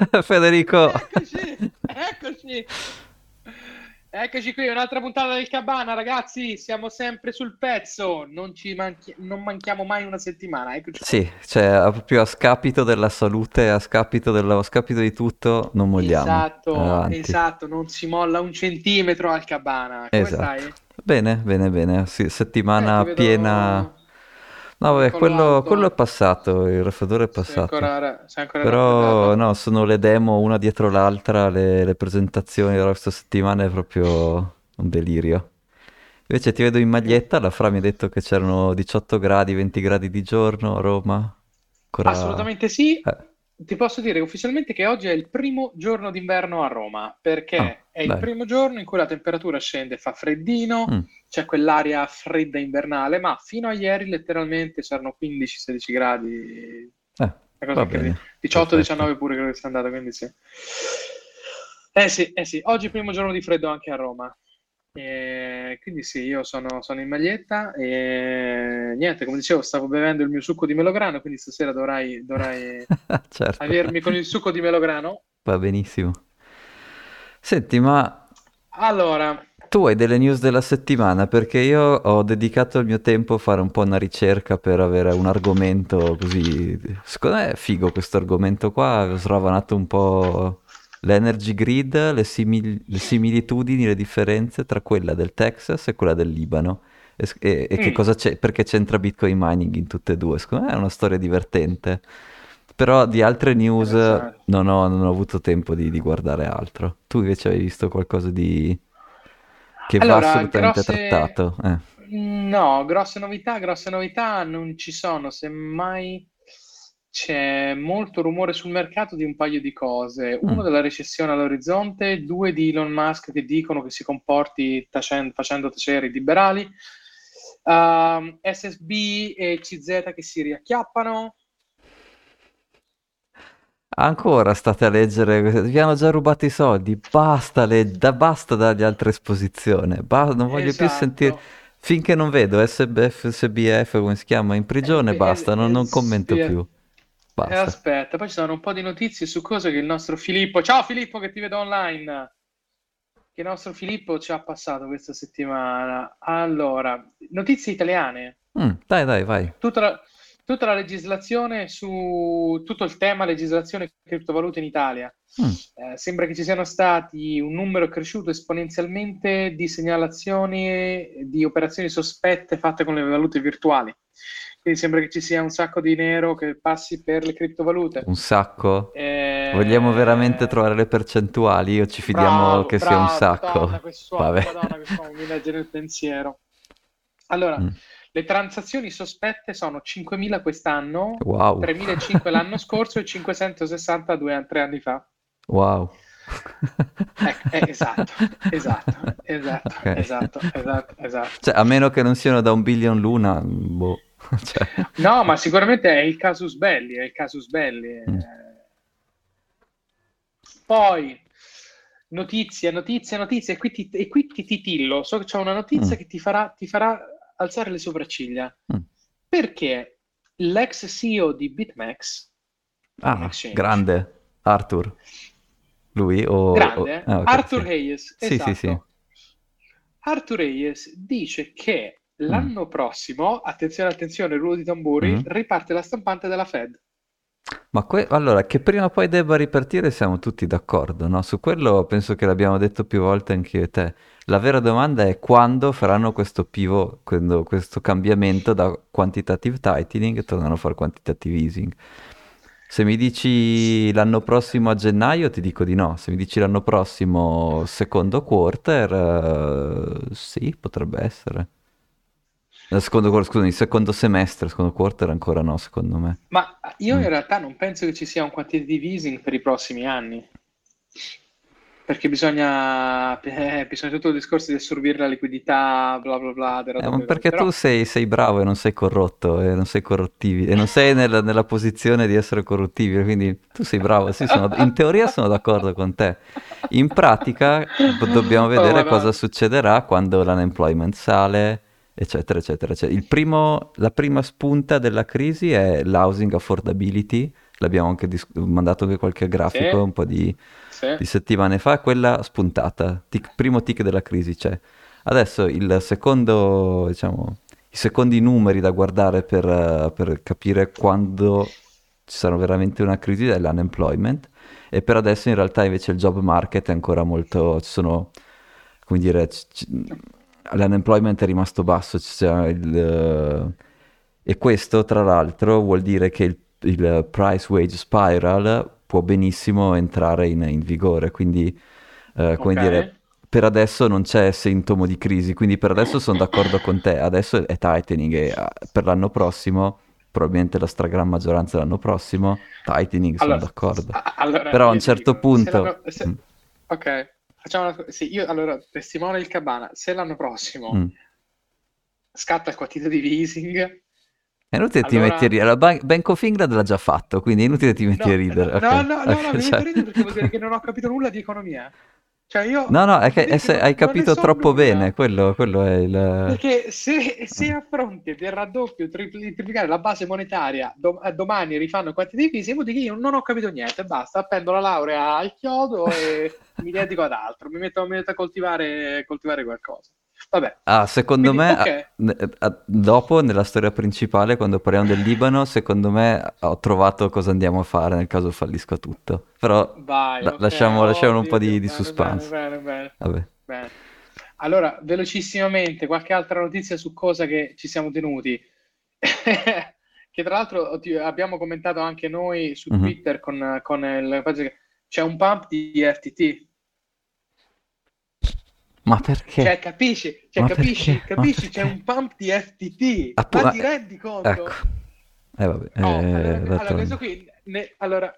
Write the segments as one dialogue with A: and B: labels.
A: Federico.
B: Eccoci, eccoci. Eccoci qui, un'altra puntata del Cabana, ragazzi, siamo sempre sul pezzo, non, ci manchi- non manchiamo mai una settimana, eccoci.
A: Sì, cioè proprio a scapito della salute, a scapito, dello, a scapito di tutto, non molliamo.
B: Esatto, esatto, non si molla un centimetro al Cabana.
A: Esatto. Bene, bene, bene. Sì,
B: Eh,
A: settimana
B: ti vedo
A: piena. No, vabbè, quello, quello è passato, il raffreddore è passato.
B: ancora, ancora
A: Però no, sono le demo una dietro l'altra, le, le presentazioni della questa settimana è proprio un delirio. Invece ti vedo in maglietta, la Fra mi ha detto che c'erano 18 gradi, 20 gradi di giorno a Roma. Ancora...
B: Assolutamente sì.
A: Eh,
B: Ti posso dire ufficialmente che oggi è il primo giorno d'inverno a Roma, perché
A: Ah,
B: è il
A: dai.
B: primo giorno in cui la temperatura scende, fa freddino,
A: Mm.
B: c'è quell'aria fredda invernale, ma fino a ieri letteralmente c'erano 15-16 gradi,
A: Eh,
B: una cosa
A: va
B: che
A: bene,
B: 18-19 pure credo che sia andata, quindi sì. Eh sì, eh sì, oggi è il primo giorno di freddo anche a Roma. E quindi sì, io sono, sono in maglietta e niente, come dicevo, stavo bevendo il mio succo di melograno, quindi stasera dovrai, dovrai
A: certo,
B: avermi con il succo di melograno.
A: va benissimo. Senti, ma
B: Allora,
A: tu hai delle news della settimana? Perché io ho dedicato il mio tempo a fare un po' una ricerca per avere un argomento così. Secondo me è figo questo argomento qua, ho sravanato un po' l'energy grid, le, simil- le similitudini, le differenze tra quella del Texas e quella del Libano. E, e- e che
B: mm,
A: cosa c'è? Perché c'entra Bitcoin mining in tutte e due? Secondo me è una storia divertente. Però di altre news
B: interessante.
A: non ho, non ho avuto tempo di, di guardare altro. Tu invece hai visto qualcosa di... che va
B: Allora,
A: assolutamente
B: grosse...
A: trattato? Eh.
B: No, grosse novità, grosse novità non ci sono, semmai c'è molto rumore sul mercato di un paio di cose. Uno
A: Mm.
B: della recessione all'orizzonte, due di Elon Musk che dicono che si comporti tacen- facendo tacere i liberali, Ehm, SSB e CZ che si riacchiappano.
A: Ancora state a leggere, vi hanno già rubato i soldi, basta, le- da- basta dargli altra esposizione, ba- non voglio più sentire,
B: Esatto.
A: finché non vedo SBF, SBF, come si chiama, in
B: Eh,
A: prigione,
B: eh,
A: basta, non,
B: eh,
A: non commento
B: eh.
A: più,
B: E
A: basta.
B: aspetta, poi ci sono un po' di notizie su cose che il nostro Filippo. Ciao Filippo, che ti vedo online. Che il nostro Filippo ci ha passato questa settimana. Allora, notizie italiane.
A: Mm, dai, dai, vai.
B: Tutta la, tutta la legislazione su tutto il tema legislazione criptovalute in Italia.
A: Mm,
B: Eh, sembra che ci siano stati un numero cresciuto esponenzialmente di segnalazioni di operazioni sospette fatte con le valute virtuali. Quindi sembra che ci sia un sacco di nero che passi per le criptovalute.
A: un sacco. Vogliamo veramente
B: Eh,
A: trovare le percentuali o ci fidiamo
B: bravo,
A: che sia un
B: bravo,
A: sacco?
B: Madonna,
A: Vabbè.
B: Madonna, mi legge nel pensiero. Allora,
A: Mm,
B: le transazioni sospette sono 5.000 quest'anno,
A: Wow,
B: 3.005 l'anno scorso e 560 due, tre anni fa.
A: wow.
B: Ecco, eh, esatto, esatto, esatto,
A: Ok.
B: esatto, esatto, esatto.
A: Cioè, a meno che non siano da un billion l'una, boh. Cioè,
B: No, ma sicuramente è il casus belli, è il casus belli.
A: mm.
B: eh. Poi, notizie, notizie, notizie, e qui ti, e qui ti titillo. So che c'è una notizia
A: Mm,
B: che ti farà, ti farà alzare le sopracciglia.
A: mm.
B: Perché l'ex CEO di BitMEX,
A: Ah,
B: exchange,
A: grande. Arthur. Lui o... o-
B: grande,
A: ah, ok,
B: Arthur
A: sì.
B: Hayes,
A: Sì, sì, sì.
B: esatto. Arthur Hayes dice che
A: Mm.
B: l'anno prossimo, attenzione, attenzione, rullo di tamburi,
A: Mm.
B: riparte la stampante della Fed.
A: Ma que- allora, che prima o poi debba ripartire siamo tutti d'accordo, no? Su quello penso che l'abbiamo detto più volte anche io e te. La vera domanda è quando faranno questo pivot, quando- questo cambiamento da quantitative tightening e tornano a fare quantitative easing. Se mi dici l'anno prossimo a gennaio ti dico di no, se mi dici l'anno prossimo secondo quarter, eh, sì, potrebbe essere. Eh, Secondo, scusami, secondo semestre, secondo quarter ancora no, secondo me.
B: Ma io
A: Mm.
B: in realtà non penso che ci sia un quantitative easing per i prossimi anni, perché bisogna, eh, bisogna tutto il discorso di assorbire la liquidità, bla bla bla,
A: Eh, ma perché
B: però
A: tu sei, sei bravo e non sei corrotto e non sei corruttivi e non sei nella, nella posizione di essere corruttivi, quindi tu sei bravo. Sì, sono- in teoria sono d'accordo con te. In pratica do- dobbiamo
B: Oh,
A: vedere
B: Madonna.
A: cosa succederà quando l'unemployment sale, eccetera, eccetera. eccetera. Il primo- la prima spunta della crisi è l'housing affordability, l'abbiamo anche dis- mandato anche qualche grafico
B: Sì,
A: un po' di,
B: sì.
A: di settimane fa, quella spuntata, tic- primo tick della crisi c'è. Adesso il secondo, diciamo, i secondi numeri da guardare per, per capire quando ci sarà veramente una crisi è l'unemployment e per adesso in realtà invece il job market è ancora molto, ci sono, come dire, c- c- l'unemployment è rimasto basso, c'è il, eh, e questo tra l'altro vuol dire che il, il price wage spiral può benissimo entrare in, in vigore, quindi eh, come
B: Ok.
A: dire, per adesso non c'è sintomo di crisi, quindi per adesso sono d'accordo con te, adesso è tightening e ah, per l'anno prossimo, probabilmente la stragrande maggioranza l'anno prossimo, tightening sono
B: Allora,
A: d'accordo.
B: a- allora,
A: Però a un certo
B: dico, se
A: punto...
B: se-
A: Mm,
B: ok, facciamo una cosa. Sì, io allora, testimone il Cabana, se l'anno prossimo
A: mm.
B: scatta il quantitative easing,
A: È inutile ti
B: allora...
A: metti a ridere, la Ban- Bank of England l'ha già fatto, quindi è inutile ti metti a
B: No,
A: ridere,
B: no,
A: ok?
B: no, no, no,
A: Ok,
B: mi
A: cioè-
B: metto a ridere perché vuol dire che non ho capito nulla di economia. Cioè io
A: No, no, è che
B: che
A: se- hai capito
B: so
A: troppo
B: nulla.
A: bene, quello, quello è il...
B: Perché se, se a fronte del raddoppio, tripli- triplicare la base monetaria, dom- eh, domani rifanno il quantitative easing, vuol dire che io non ho capito niente, basta, appendo la laurea al chiodo e mi dedico ad altro, mi metto, mi metto a coltivare, coltivare qualcosa. Vabbè,
A: Ah, secondo
B: quindi
A: me, ah,
B: ok,
A: ne- ah, dopo, nella storia principale, quando parliamo del Libano, secondo me ho trovato cosa andiamo a fare nel caso fallisca tutto. Però
B: vai,
A: la-
B: ok,
A: lasciamo, lasciamo un po' di, di
B: bene, bene,
A: suspense.
B: bene, bene,
A: Vabbè.
B: bene. Allora, velocissimamente, qualche altra notizia su cosa che ci siamo tenuti. Che tra l'altro abbiamo commentato anche noi su
A: Mhm.
B: Twitter con, con il c'è un pump di FTT.
A: Ma perché?
B: Cioè, capisci? Cioè, capisci? Capisci? C'è un pump di FTT.
A: Appu-
B: Ma ti
A: eh,
B: rendi conto?
A: ecco. Eh vabbè,
B: Oh,
A: eh,
B: allora, allora, questo qui, ne- allora,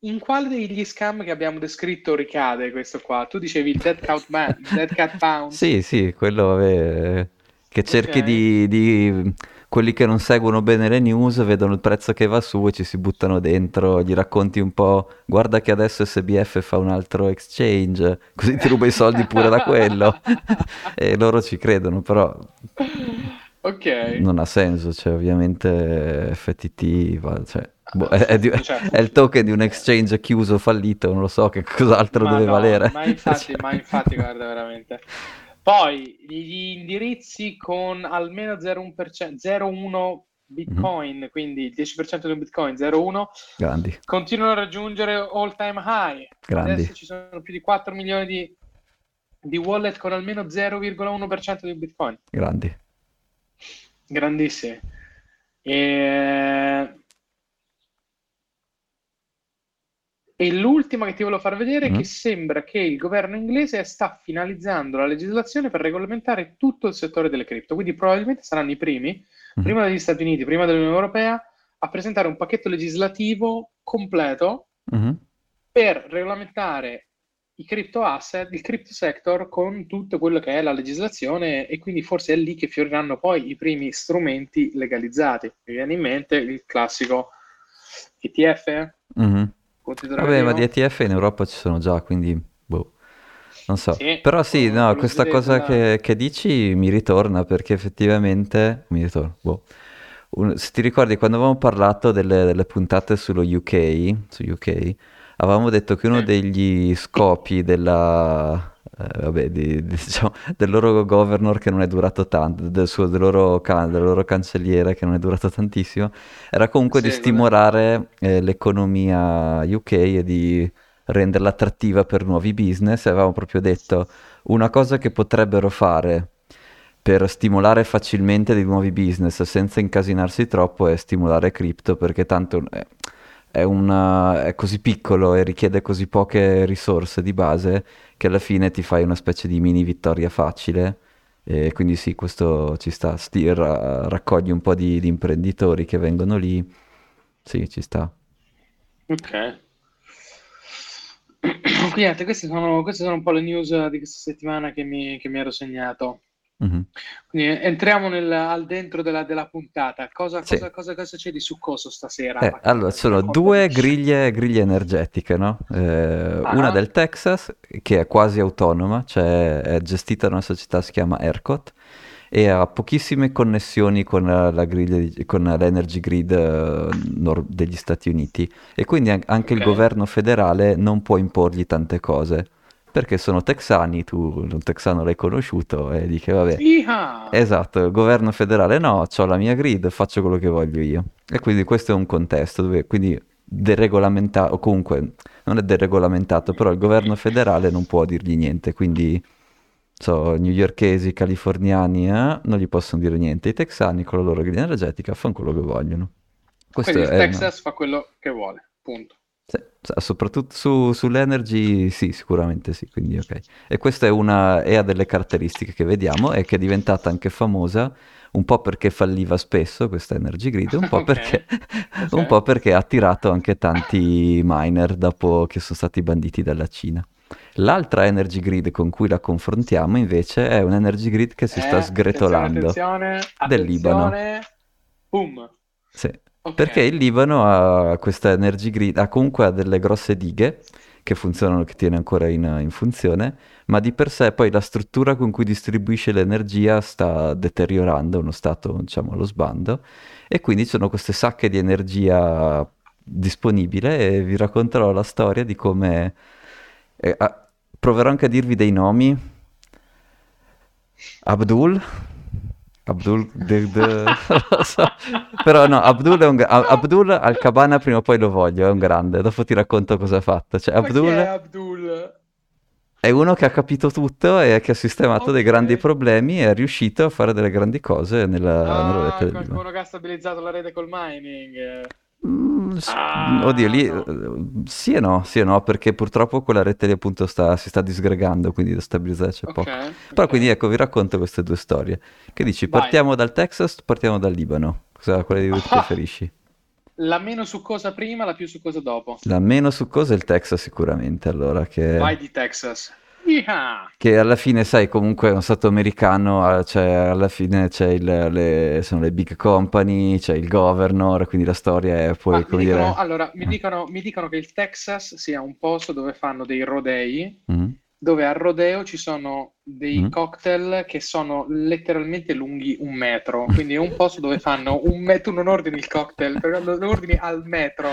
B: in quale degli scam che abbiamo descritto ricade questo qua? Tu dicevi il Dead Cat, Man- Dead Cat Bounce.
A: Sì, sì, quello vabbè, che cerchi
B: Ok.
A: di, di- Quelli che non seguono bene le news vedono il prezzo che va su e ci si buttano dentro, gli racconti un po', guarda che adesso SBF fa un altro exchange, così ti ruba i soldi pure da quello. E loro ci credono, però
B: Ok.
A: non ha senso, cioè ovviamente FTT va- cioè, boh, è, è di-
B: Cioè,
A: è il token di un exchange chiuso, fallito, non lo so che cos'altro
B: Ma
A: deve
B: no,
A: valere.
B: ma infatti,
A: Cioè-
B: ma infatti, guarda, veramente. Poi gli indirizzi con almeno 0,1%, 0,1 Bitcoin, quindi il 10% di un Bitcoin, 0,1,
A: Grandi,
B: continuano a raggiungere all time high.
A: grandi.
B: Adesso ci sono più di 4 milioni di, di wallet con almeno 0,1% di Bitcoin.
A: grandi.
B: Grandissimi. E... e l'ultima che ti volevo far vedere è
A: Mm.
B: che sembra che il governo inglese sta finalizzando la legislazione per regolamentare tutto il settore delle cripto. Quindi probabilmente saranno i primi,
A: Mhm.
B: prima degli Stati Uniti, prima dell'Unione Europea, a presentare un pacchetto legislativo completo
A: Mhm.
B: per regolamentare i crypto asset, il crypto sector con tutto quello che è la legislazione e quindi forse è lì che fioriranno poi i primi strumenti legalizzati. Mi viene in mente il classico ETF,
A: Mhm. Vabbè, ma di. ETF in Europa ci sono già, quindi boh, non so.
B: Sì,
A: Però sì,
B: quello-
A: no, questa cosa che, che dici mi ritorna perché effettivamente mi ritorna. Boh. Un- se ti ricordi quando avevamo parlato delle, delle puntate sullo UK, su UK, avevamo detto che uno degli scopi della, eh, vabbè, di- di- diciamo, del loro governor che non è durato tanto, del, suo, del loro, can- del loro cancelliere che non è durato tantissimo, era comunque di
B: Sì, quello-
A: stimolare eh, l'economia UK e di renderla attrattiva per nuovi business. Avevamo proprio detto una cosa che potrebbero fare per stimolare facilmente dei nuovi business senza incasinarsi troppo è stimolare cripto perché tanto è, è una- è così piccolo e richiede così poche risorse di base che alla fine ti fai una specie di mini vittoria facile. E quindi sì, questo ci sta, sti- ra- raccogli un po' di, di imprenditori che vengono lì, sì, ci sta.
B: Ok. Niente, queste sono, queste sono un po' le news di questa settimana che mi, che mi ero segnato.
A: Mhm.
B: Quindi eh, entriamo nel, al dentro della, della puntata. Cosa,
A: Sì.
B: cosa, cosa, cosa c'è di succoso stasera?
A: Eh, allora, sono due griglie, griglie energetiche, no? Eh,
B: Ah.
A: una del Texas, che è quasi autonoma, cioè è gestita da una società che si chiama ERCOT, e ha pochissime connessioni con, la griglia con l'energy grid nor- degli Stati Uniti e quindi an- anche okay. il governo federale non può imporgli tante cose perché sono texani, tu un texano l'hai conosciuto e dici vabbè,
B: Iha!
A: esatto, il governo federale no, ho la mia grid, faccio quello che voglio io. E quindi questo è un contesto dove quindi deregolamentato, o comunque non è deregolamentato, però il governo federale non può dirgli niente, quindi so, newyorkesi, californiani eh, non gli possono dire niente, i texani con la loro griglia energetica fanno quello che vogliono.
B: Questo quindi il Texas una... fa quello che vuole, punto.
A: Sì, soprattutto su, sull'energy sì, sicuramente sì, quindi ok. E questa è una, è delle caratteristiche che vediamo e che è diventata anche famosa un po' perché falliva spesso questa energy grid, un po' okay. perché, okay. un po' perché ha attirato anche tanti miner dopo che sono stati banditi dalla Cina. L'altra energy grid con cui la confrontiamo invece è un'energy grid che si eh, sta sgretolando
B: attenzione, attenzione,
A: del Libano.
B: Boom.
A: Sì. Perché il Libano ha questa energy grid, ha comunque delle grosse dighe che funzionano, che tiene ancora in, in, funzione, ma di per sé poi la struttura con cui distribuisce l'energia sta deteriorando, uno stato diciamo allo sbando, e quindi sono queste sacche di energia disponibile e vi racconterò la storia di come... Eh, proverò anche a dirvi dei nomi. Abdul, Abdul, però no, Abdul, è un, Abdul al Cabana prima o poi lo voglio, è un grande, dopo ti racconto cosa ha fatto. Cioè, Abdul,
B: è Abdul?
A: È uno che ha capito tutto e che ha sistemato okay. dei grandi problemi e è riuscito a fare delle grandi cose nella,
B: ah,
A: nella
B: rete. Qualcuno che ha stabilizzato la rete col mining.
A: Mm, ah, oddio, lì. Eh, sì e no, sì e no, perché purtroppo quella rete lì appunto sta, si sta disgregando, quindi da stabilizzare c'è okay, poco. Però okay. quindi ecco, vi racconto queste due storie. Che dici, Vai. partiamo dal Texas, partiamo dal Libano? Cosa, quale di due ah, preferisci?
B: La meno succosa prima, la più succosa dopo.
A: La meno succosa è il Texas sicuramente, allora che...
B: Vai di Texas.
A: Yeah. Che alla fine, sai, comunque è uno stato americano, cioè alla fine c'è il, le, sono le big company, c'è il governor, quindi la storia è poi,
B: come dicono, dire... Allora, mi dicono, mi dicono, che il Texas sia un posto dove fanno dei rodei, mm-hmm. dove al rodeo ci sono dei mm-hmm. cocktail che sono letteralmente lunghi un metro, quindi è un posto dove fanno un metro, tu non ordini il cocktail, lo ordini al metro.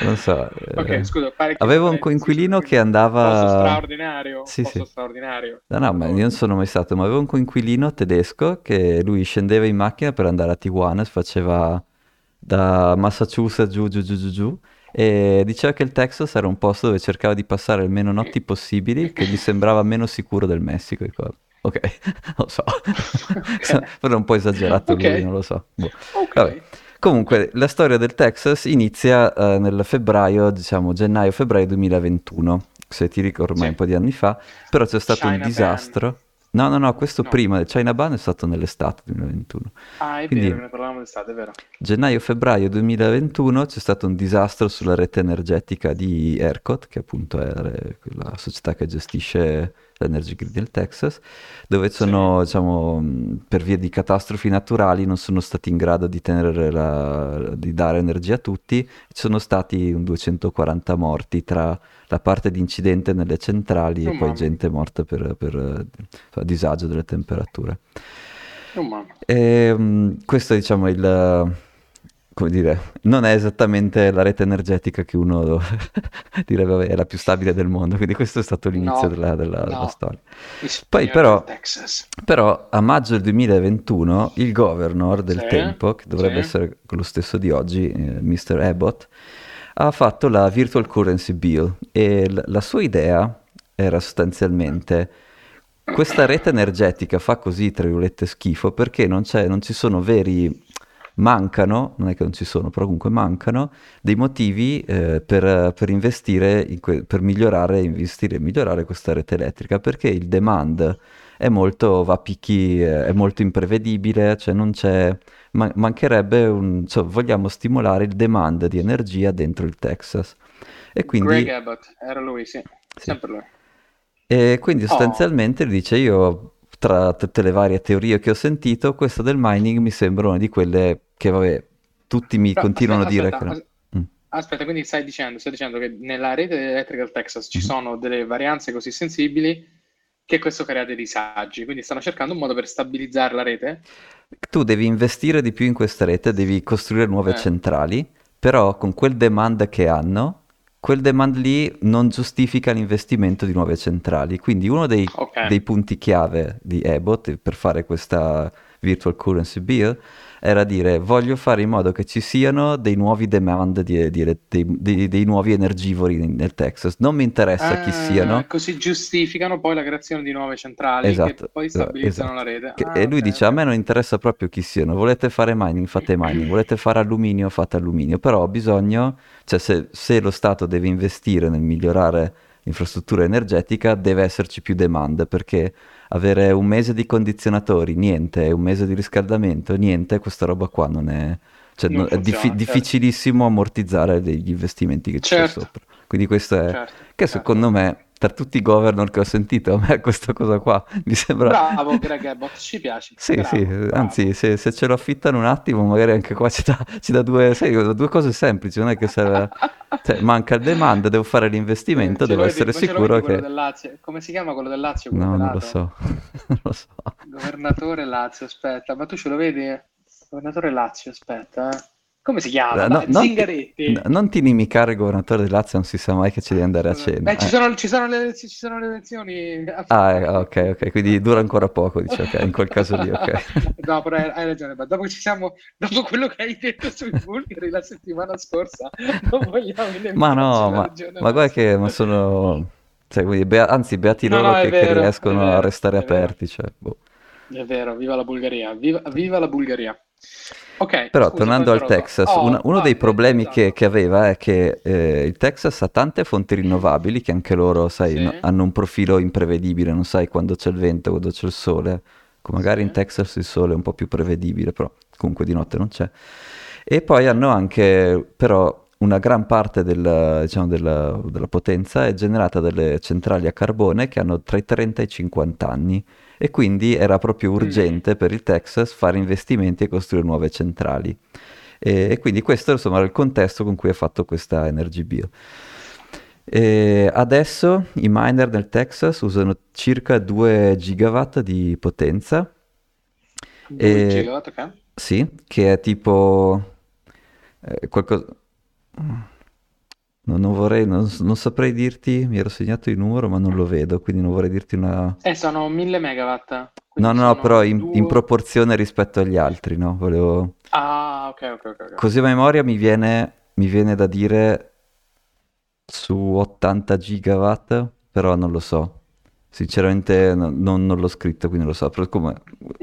A: Non so.
B: Ok, eh, scusa,
A: avevo un coinquilino che andava...
B: Posto straordinario.
A: Sì,
B: posto
A: sì.
B: straordinario.
A: No, no, ma io non sono mai stato, ma avevo un coinquilino tedesco che lui scendeva in macchina per andare a Tijuana, faceva da Massachusetts giù, giù, giù, giù, giù, e diceva che il Texas era un posto dove cercava di passare il meno notti possibili, che gli sembrava meno sicuro del Messico. Ok, lo so, okay. però un po' esagerato okay. lui, non lo so. Boh.
B: Ok. Vabbè.
A: Comunque, la storia del Texas inizia uh, nel febbraio, diciamo gennaio-febbraio 2021, se ti ricordi ormai sì. un po' di anni fa, però c'è stato
B: China
A: un disastro. Ban. No, no, no, questo no. prima, il China Ban è stato nell'estate 2021.
B: Ah, è Quindi, vero, ne parlavamo d'estate, è vero.
A: Gennaio-febbraio 2021 c'è stato un disastro sulla rete energetica di ERCOT, che appunto è la società che gestisce l'Energy Grid del Texas, dove sono, sì. diciamo, per via di catastrofi naturali non sono stati in grado di, la, di dare energia a tutti, ci sono stati un 240 morti tra la parte di incidente nelle centrali oh, e poi gente morta per, per uh, disagio delle temperature.
B: Oh,
A: e, um, questo diciamo il come dire, non è esattamente la rete energetica che uno direbbe è la più stabile del mondo, quindi questo è stato l'inizio no, della, della, no. della, storia. Poi però, però, a maggio del 2021 il governor del sì, tempo, che dovrebbe sì. essere lo stesso di oggi, eh, Mr. Abbott, ha fatto la Virtual Currency Bill e l- la sua idea era sostanzialmente questa rete energetica fa così, tra virgolette, schifo perché non, non ci sono veri mancano, non è che non ci sono, però comunque mancano dei motivi eh, per, per, investire, que- per migliorare, investire e migliorare questa rete elettrica, perché il demand è molto, va a picchi, eh, è molto imprevedibile, cioè non c'è, man- mancherebbe un, cioè vogliamo stimolare il demand di energia dentro il Texas. E quindi...
B: Greg Abbott, era lui, sì, sì. sempre lui.
A: E quindi oh. sostanzialmente oh. dice io tra tutte le varie teorie che ho sentito, questa del mining mi sembra una di quelle che, vabbè, tutti mi Però, continuano aspetta, a dire
B: aspetta, che... Mm. Aspetta, quindi stai dicendo, stai dicendo che nella rete elettrica del Texas ci mm-hmm. sono delle varianze così sensibili che questo crea dei disagi, quindi stanno cercando un modo per stabilizzare la rete.
A: Tu devi investire di più in questa rete, devi costruire nuove
B: Eh.
A: centrali, però con quel demand che hanno, quel demand lì non giustifica l'investimento di nuove centrali. Quindi uno dei,
B: Ok.
A: dei punti chiave di Ebot per fare questa virtual currency bill era dire voglio fare in modo che ci siano dei nuovi demand di- di- dei, dei- dei nuovi energivori nel Texas. Non mi interessa chi
B: Ah,
A: siano.
B: Così giustificano poi la creazione di nuove centrali
A: Esatto,
B: che poi
A: eh,
B: stabilizzano
A: esatto.
B: la rete.
A: Che-
B: Ah,
A: e lui
B: ok,
A: dice: A
B: ok.
A: me non interessa proprio chi siano. Volete fare mining, fate mining. Volete fare alluminio, fate alluminio. Però ho bisogno, cioè, se, se lo Stato deve investire nel migliorare l'infrastruttura energetica, deve esserci più demand perché avere un mese di condizionatori, niente, un mese di riscaldamento, niente, questa roba qua non è. Cioè,
B: Non
A: non- è diffi-
B: certo.
A: difficilissimo ammortizzare degli investimenti che ci sono
B: Certo.
A: sopra. Quindi questo è.
B: Certo,
A: Che
B: certo.
A: secondo me, tra tutti i governor che ho sentito, a me questa cosa qua mi sembra.
B: Bravo Greg Abbott, ci piace.
A: Sì,
B: Bravo,
A: sì,
B: bravo.
A: anzi, se, se ce lo affittano un attimo, magari anche qua ci dà, ci dà due, sai, due cose semplici, non è che serve, cioè, manca il demand, devo fare l'investimento, devo essere
B: lo
A: sicuro che...
B: Come si chiama quello del Lazio? quello
A: No, non lo so, non lo so.
B: Governatore Lazio, aspetta, ma tu ce lo vedi? Governatore Lazio, aspetta. eh. Come si chiama?
A: No,
B: Dai,
A: non, ti,
B: Zingaretti.
A: no, non ti inimicare il governatore del Lazio, non si sa mai che ci devi andare a cena.
B: Beh, ci
A: eh.
B: sono, ci sono le, ci sono le elezioni.
A: Ah, eh, ok, ok, quindi dura ancora poco, dice, ok, in quel caso lì, ok.
B: No, però hai, hai ragione, ma dopo che ci siamo, dopo quello che hai detto sui bulgari la settimana scorsa, non vogliamo nemmeno
A: Ma no, ma, ma guarda che ma sono... Cioè, quindi, bea- anzi, beati
B: No,
A: loro
B: no,
A: che, che
B: vero,
A: riescono
B: è
A: a
B: vero,
A: restare
B: vero.
A: aperti, cioè, boh.
B: È vero, viva la Bulgaria, viva, viva la Bulgaria. Ok,
A: Però
B: scusa,
A: tornando al. Texas,
B: Oh,
A: una- uno
B: vai,
A: dei problemi
B: esatto.
A: che, che aveva è che eh, il Texas ha tante fonti rinnovabili che anche loro, sai,
B: Sì.
A: no- hanno un profilo imprevedibile, non sai quando c'è il vento, quando c'è il sole. Come magari
B: Sì.
A: in Texas il sole è un po' più prevedibile, però comunque di notte non c'è. E poi hanno anche, però, una gran parte del, diciamo, della, della potenza è generata dalle centrali a carbone che hanno tra i 30 e i 50 anni e quindi era proprio urgente per il Texas fare investimenti e costruire nuove centrali. E, e quindi questo insomma era il contesto con cui è fatto questa Energy Bill. E adesso i miner nel Texas usano circa 2 gigawatt di potenza,
B: 2
A: e-
B: gigawatt, ok?
A: sì, che è tipo eh, qualcosa... No, non vorrei, non, non saprei dirti, mi ero segnato il numero ma non lo vedo, quindi non vorrei dirti una...
B: Eh, sono 1000 megawatt.
A: No, no, però in,
B: due-
A: in proporzione rispetto agli altri, no? Volevo...
B: Ah, ok, ok, ok. ok.
A: Così a memoria mi viene, mi viene da dire su 80 gigawatt, però non lo so. Sinceramente no- non, non l'ho scritto, quindi non lo so. Però come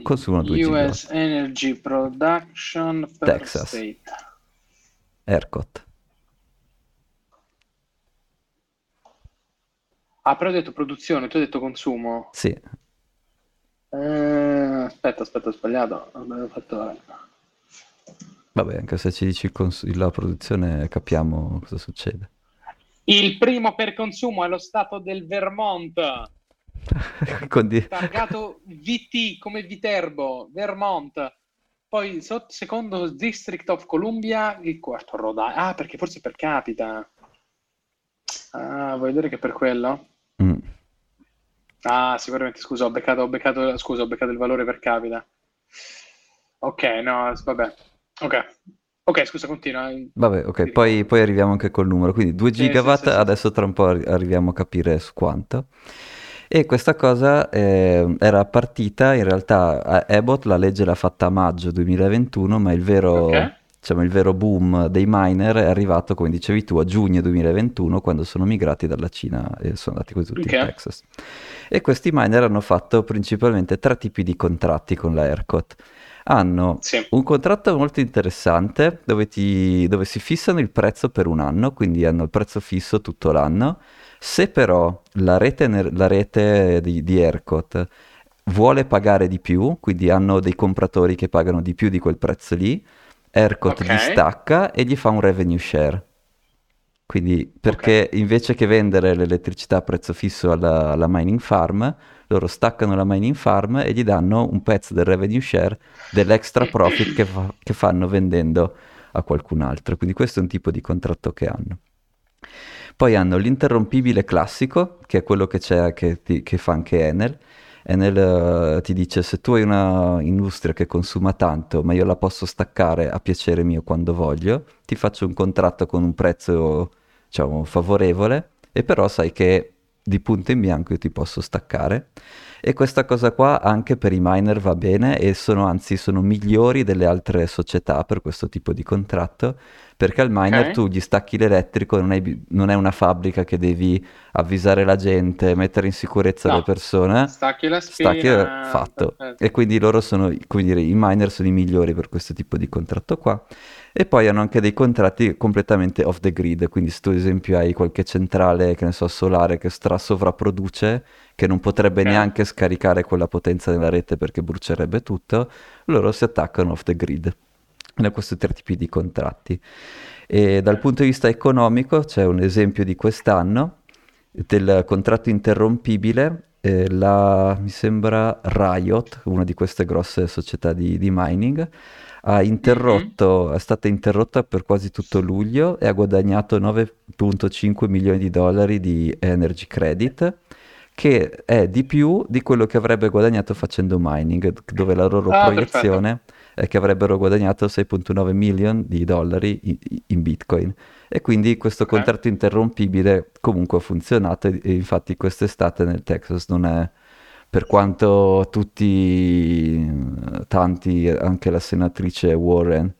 A: consumano 2 gigawatt.
B: US Energy Production per
A: Texas.
B: state.
A: ERCOT.
B: Ah, però hai detto produzione, tu hai detto consumo.
A: Sì,
B: Eh, aspetta, aspetta, ho sbagliato. Avevo fatto...
A: vabbè, anche se ci dici cons- la produzione capiamo cosa succede.
B: Il primo per consumo è lo stato del Vermont,
A: Quindi-
B: targato VT come Viterbo, Vermont. Poi so- secondo District of Columbia, il quarto Rhode Island. Ah, perché forse per capita. Ah, vuoi vedere che per quello?
A: Mm.
B: Ah, sicuramente, scusa, ho beccato, ho beccato, scusa, ho beccato il valore per capita. Ok, no, vabbè. Ok. Ok, scusa, continua.
A: Vabbè, ok, poi, poi arriviamo anche col numero. Quindi 2
B: Sì, sì,
A: gigawatt,
B: sì, sì,
A: adesso tra un po' arri- arriviamo a capire su quanto. E questa cosa eh, era partita, in realtà Abbott la legge l'ha fatta a maggio 2021, ma il vero,
B: Ok.
A: Diciamo, il vero boom dei miner è arrivato, come dicevi tu, a giugno 2021, quando sono migrati dalla Cina e sono andati quasi tutti in
B: Ok.
A: Texas. E questi miner hanno fatto principalmente tre tipi di contratti con la ERCOT. Hanno
B: Sì.
A: un contratto molto interessante dove, ti- dove si fissano il prezzo per un anno, quindi hanno il prezzo fisso tutto l'anno. Se però la rete, la rete di, di ERCOT vuole pagare di più, quindi hanno dei compratori che pagano di più di quel prezzo lì, ERCOT
B: Ok.
A: gli stacca e gli fa un revenue share. Quindi perché invece che vendere l'elettricità a prezzo fisso alla, alla mining farm, loro staccano la mining farm e gli danno un pezzo del revenue share dell'extra profit che, fa- che fanno vendendo a qualcun altro. Quindi questo è un tipo di contratto che hanno. Poi hanno l'interrompibile classico, che è quello che, c'è, che, che fa anche Enel. Enel eh, ti dice se tu hai una industria che consuma tanto, ma io la posso staccare a piacere mio quando voglio, ti faccio un contratto con un prezzo, diciamo, favorevole, e però sai che di punto in bianco io ti posso staccare. E questa cosa qua anche per i miner va bene e sono anzi sono migliori delle altre società per questo tipo di contratto perché al miner
B: Ok.
A: tu gli stacchi l'elettrico, non, hai non è una fabbrica che devi avvisare la gente, mettere in sicurezza le
B: No,
A: persone,
B: stacchi la
A: stacchi e
B: spina,
A: fatto.
B: perfetto.
A: E quindi loro sono, come dire, i miner sono i migliori per questo tipo di contratto qua. E poi hanno anche dei contratti completamente off the grid, quindi se tu ad esempio hai qualche centrale, che ne so, solare che stra sovrapproduce, che non potrebbe
B: Ok.
A: neanche scaricare quella potenza nella rete perché brucierebbe tutto, loro si attaccano off the grid. Da questi tre tipi di contratti. E dal punto di vista economico c'è un esempio di quest'anno del contratto interrompibile. Eh, la, mi sembra Riot, una di queste grosse società di, di mining, ha
B: Mhm.
A: interrotto, è stata interrotta per quasi tutto luglio e ha guadagnato 9,5 milioni di dollari di energy credit, che è di più di quello che avrebbe guadagnato facendo mining, dove la loro
B: Ah, perfetto.
A: È che avrebbero guadagnato 6,9 milioni di dollari in, in Bitcoin. E quindi questo contratto interrompibile comunque ha funzionato e, e infatti quest'estate nel Texas non è, per quanto tutti, tanti, anche la senatrice Warren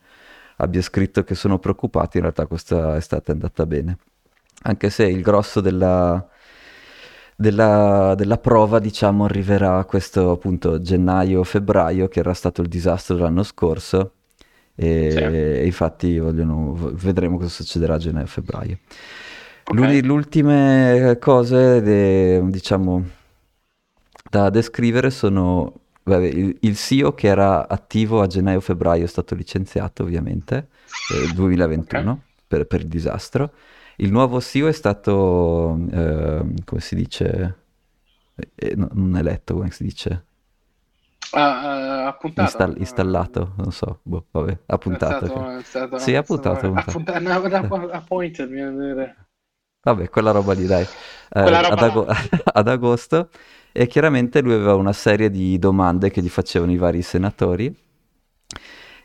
A: abbia scritto che sono preoccupati, in realtà questa estate è andata bene. Anche se il grosso della, della, della prova, diciamo, arriverà questo appunto gennaio-febbraio, che era stato il disastro dell'anno scorso. E,
B: Sì.
A: e infatti vogliono- vedremo cosa succederà a gennaio-febbraio.
B: Ok.
A: L'uni- Le ultime cose, de- diciamo, da descrivere sono vabbè, il, il CEO che era attivo a gennaio-febbraio è stato licenziato ovviamente, eh, 2021, per, per il disastro. Il nuovo CEO è stato, ehm, come si dice, eh, no, non eletto, come si dice,
B: Ah, ah, appuntato?
A: Install- installato, non so, boh, vabbè,
B: È
A: appuntato.
B: stato,
A: che-
B: è stato,
A: Sì,
B: è
A: appuntato, appuntato.
B: no, no, appointed, mi viene da dire.
A: Vabbè, quella roba lì, dai, Eh,
B: roba
A: ad,
B: là.
A: ad agosto. E chiaramente lui aveva una serie di domande che gli facevano i vari senatori.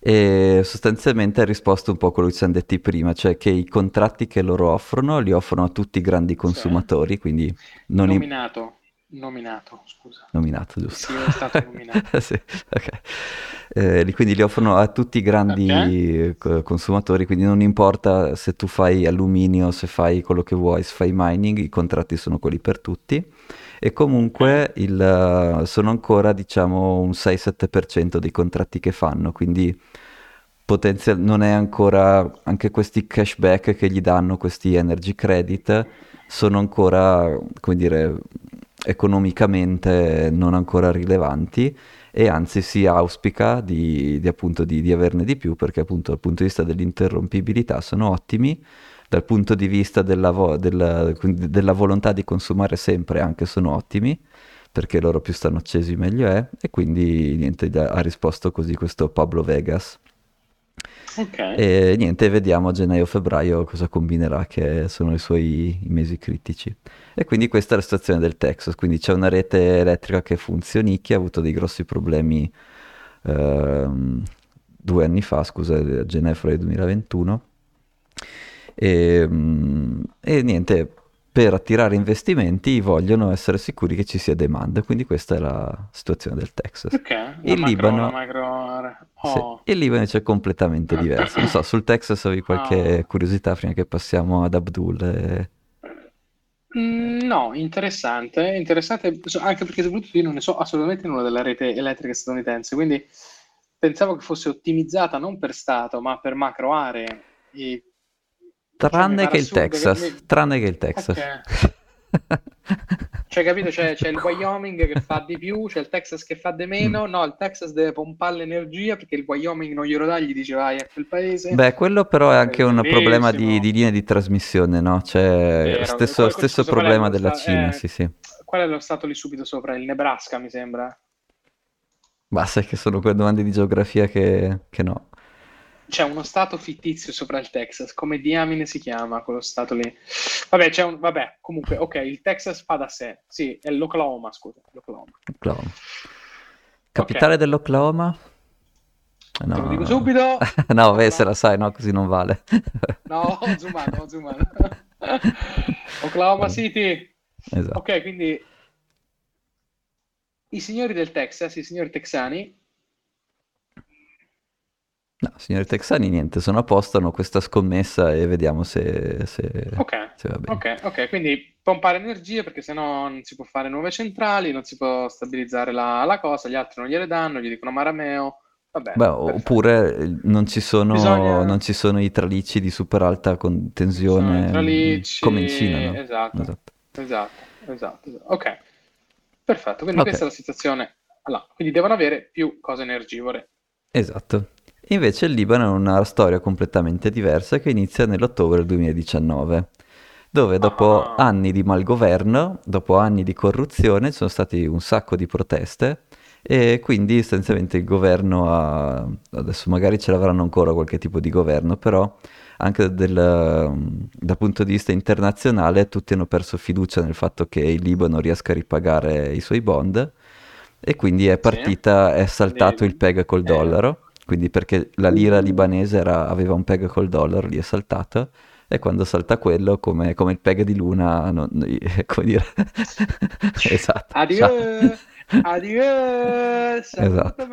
A: E sostanzialmente ha risposto un po' a quello che ci siamo detti prima, cioè che i contratti che loro offrono li offrono a tutti i grandi
B: Sì.
A: consumatori, quindi non i-
B: Nominato, nominato, scusa.
A: nominato, giusto?
B: CEO è stato nominato.
A: Sì, ok. Eh, quindi li offrono a tutti i grandi
B: Ok.
A: co- consumatori, quindi non importa se tu fai alluminio, se fai quello che vuoi, se fai mining, i contratti sono quelli per tutti. E comunque il, sono ancora, diciamo, un 6-7% dei contratti che fanno, quindi potenzial- non è ancora anche questi cashback che gli danno, questi energy credit, sono ancora, come dire, economicamente non ancora rilevanti e anzi si auspica di, di appunto di, di averne di più perché appunto dal punto di vista dell'interrompibilità sono ottimi, dal punto di vista della, vo- della- della volontà di consumare sempre anche sono ottimi perché loro più stanno accesi meglio è e quindi niente ha risposto così questo Pablo Vegas.
B: Ok.
A: e niente vediamo a gennaio-febbraio cosa combinerà che sono i suoi i mesi critici. E quindi questa è la situazione del Texas quindi c'è una rete elettrica che funzionicchia ha avuto dei grossi problemi ehm, due anni fa scusa a gennaio 2021 e, mm, e niente, per attirare investimenti vogliono essere sicuri che ci sia demanda, quindi questa è la situazione del Texas.
B: Ok, la
A: Il
B: macro,
A: Libano,
B: macro...
A: sì,
B: Oh.
A: il Libano c'è completamente diverso. Non so, sul Texas avevi qualche
B: Ah.
A: curiosità prima che passiamo ad Abdul? e-
B: Mm, No, interessante, interessante, anche perché soprattutto io non ne so assolutamente nulla della rete elettrica statunitense, quindi pensavo che fosse ottimizzata non per Stato, ma per macro aree. E, cioè,
A: Tranne
B: pare
A: che
B: che
A: Texas,
B: mi-
A: tranne che il Texas.
B: Ok. Cioè, capito? C'è, c'è il Wyoming che fa di più, c'è il Texas che fa di meno.
A: Mm.
B: No, il Texas deve pompare l'energia perché il Wyoming non glielo dà, gli dice vai a quel paese.
A: Beh, quello però è anche un problema di, di linea di trasmissione, no? C'è
B: Vero.
A: stesso, stesso problema
B: lo
A: della
B: sta-
A: Cina,
B: eh,
A: sì, sì.
B: Qual è lo stato lì subito sopra? Il Nebraska, mi sembra.
A: Sai che sono quelle domande di geografia che, che no.
B: C'è uno stato fittizio sopra il Texas. Come diamine si chiama quello stato lì? Vabbè, c'è un... Vabbè, comunque, ok, il Texas fa da sé. Sì, è l'Oklahoma, scusa. L'Oklahoma.
A: Oklahoma. Capitale dell'Oklahoma?
B: Te lo dico subito.
A: no, beh, se la sai, no, così non vale.
B: No, ho zoomato, ho zoomato. Oklahoma City.
A: Esatto.
B: Ok, quindi i signori del Texas, i signori texani,
A: No, signori texani, niente, sono a posto, hanno questa scommessa e vediamo se, se-
B: ok,
A: se va bene.
B: ok, ok, quindi pompare energie perché sennò non si può fare nuove centrali, non si può stabilizzare la, la cosa, gli altri non gliele danno, gli dicono Marameo, vabbè,
A: Beh, oppure eh, non ci sono,
B: Bisogna-
A: non ci sono i tralicci di super alta con- tensione
B: tralicci,
A: come in Cina, no?
B: esatto,
A: Esatto.
B: esatto, esatto, esatto. Ok, perfetto, quindi
A: Ok.
B: questa è la situazione. Allora, quindi devono avere più cose energivore.
A: Esatto. Invece il Libano ha una storia completamente diversa che inizia nell'ottobre 2019, dove dopo
B: Ah.
A: anni di malgoverno, dopo anni di corruzione, ci sono stati un sacco di proteste e quindi essenzialmente il governo ha, adesso magari ce l'avranno ancora qualche tipo di governo, però anche del- dal punto di vista internazionale tutti hanno perso fiducia nel fatto che il Libano riesca a ripagare i suoi bond e quindi è partita, è saltato il peg col dollaro, quindi perché la lira libanese era- aveva un peg col dollaro, lì è saltato, e quando salta quello, come, come il peg di Luna, non- come dire, esatto, ciao.
B: adieu,
A: Esatto.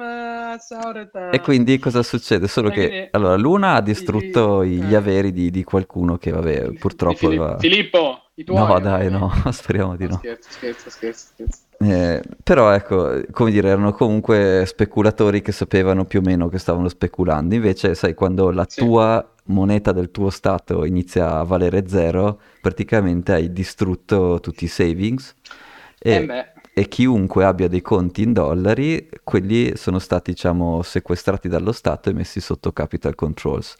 A: E quindi cosa succede? Solo che allora Luna ha distrutto gli
B: eh.
A: averi di, di qualcuno che vabbè, purtroppo
B: Filippo,
A: aveva...
B: Filippo, i tuoi.
A: No, dai, no, speriamo di
B: No,
A: no.
B: Scherzo, scherzo, scherzo, scherzo.
A: Eh, però ecco, come dire, erano comunque speculatori che sapevano più o meno che stavano speculando. Invece, sai, quando la
B: Sì.
A: tua moneta del tuo stato inizia a valere zero, praticamente hai distrutto tutti i savings
B: Eh
A: e,
B: beh,
A: e chiunque abbia dei conti in dollari, quelli sono stati, diciamo, sequestrati dallo Stato e messi sotto capital controls.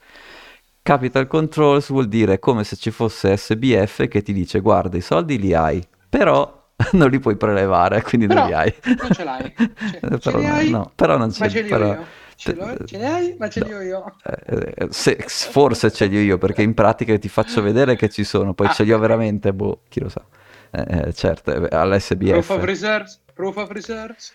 A: Capital controls vuol dire come se ci fosse SBF che ti dice guarda i soldi li hai, però non li puoi prelevare, quindi non
B: Però
A: li hai.
B: non ce l'hai. Ce-
A: Eh,
B: ce
A: però
B: li hai,
A: no, però non
B: ma
A: ce
B: li
A: però-
B: io. Ce, li hai, ma ce li ho io.
A: eh, eh, se- forse ce li ho io perché in pratica ti faccio vedere che ci sono, poi
B: Ah,
A: ce li ho veramente, boh, chi lo sa. Eh, eh, certo, all'SBF.
B: Proof of reserves? Proof of reserves?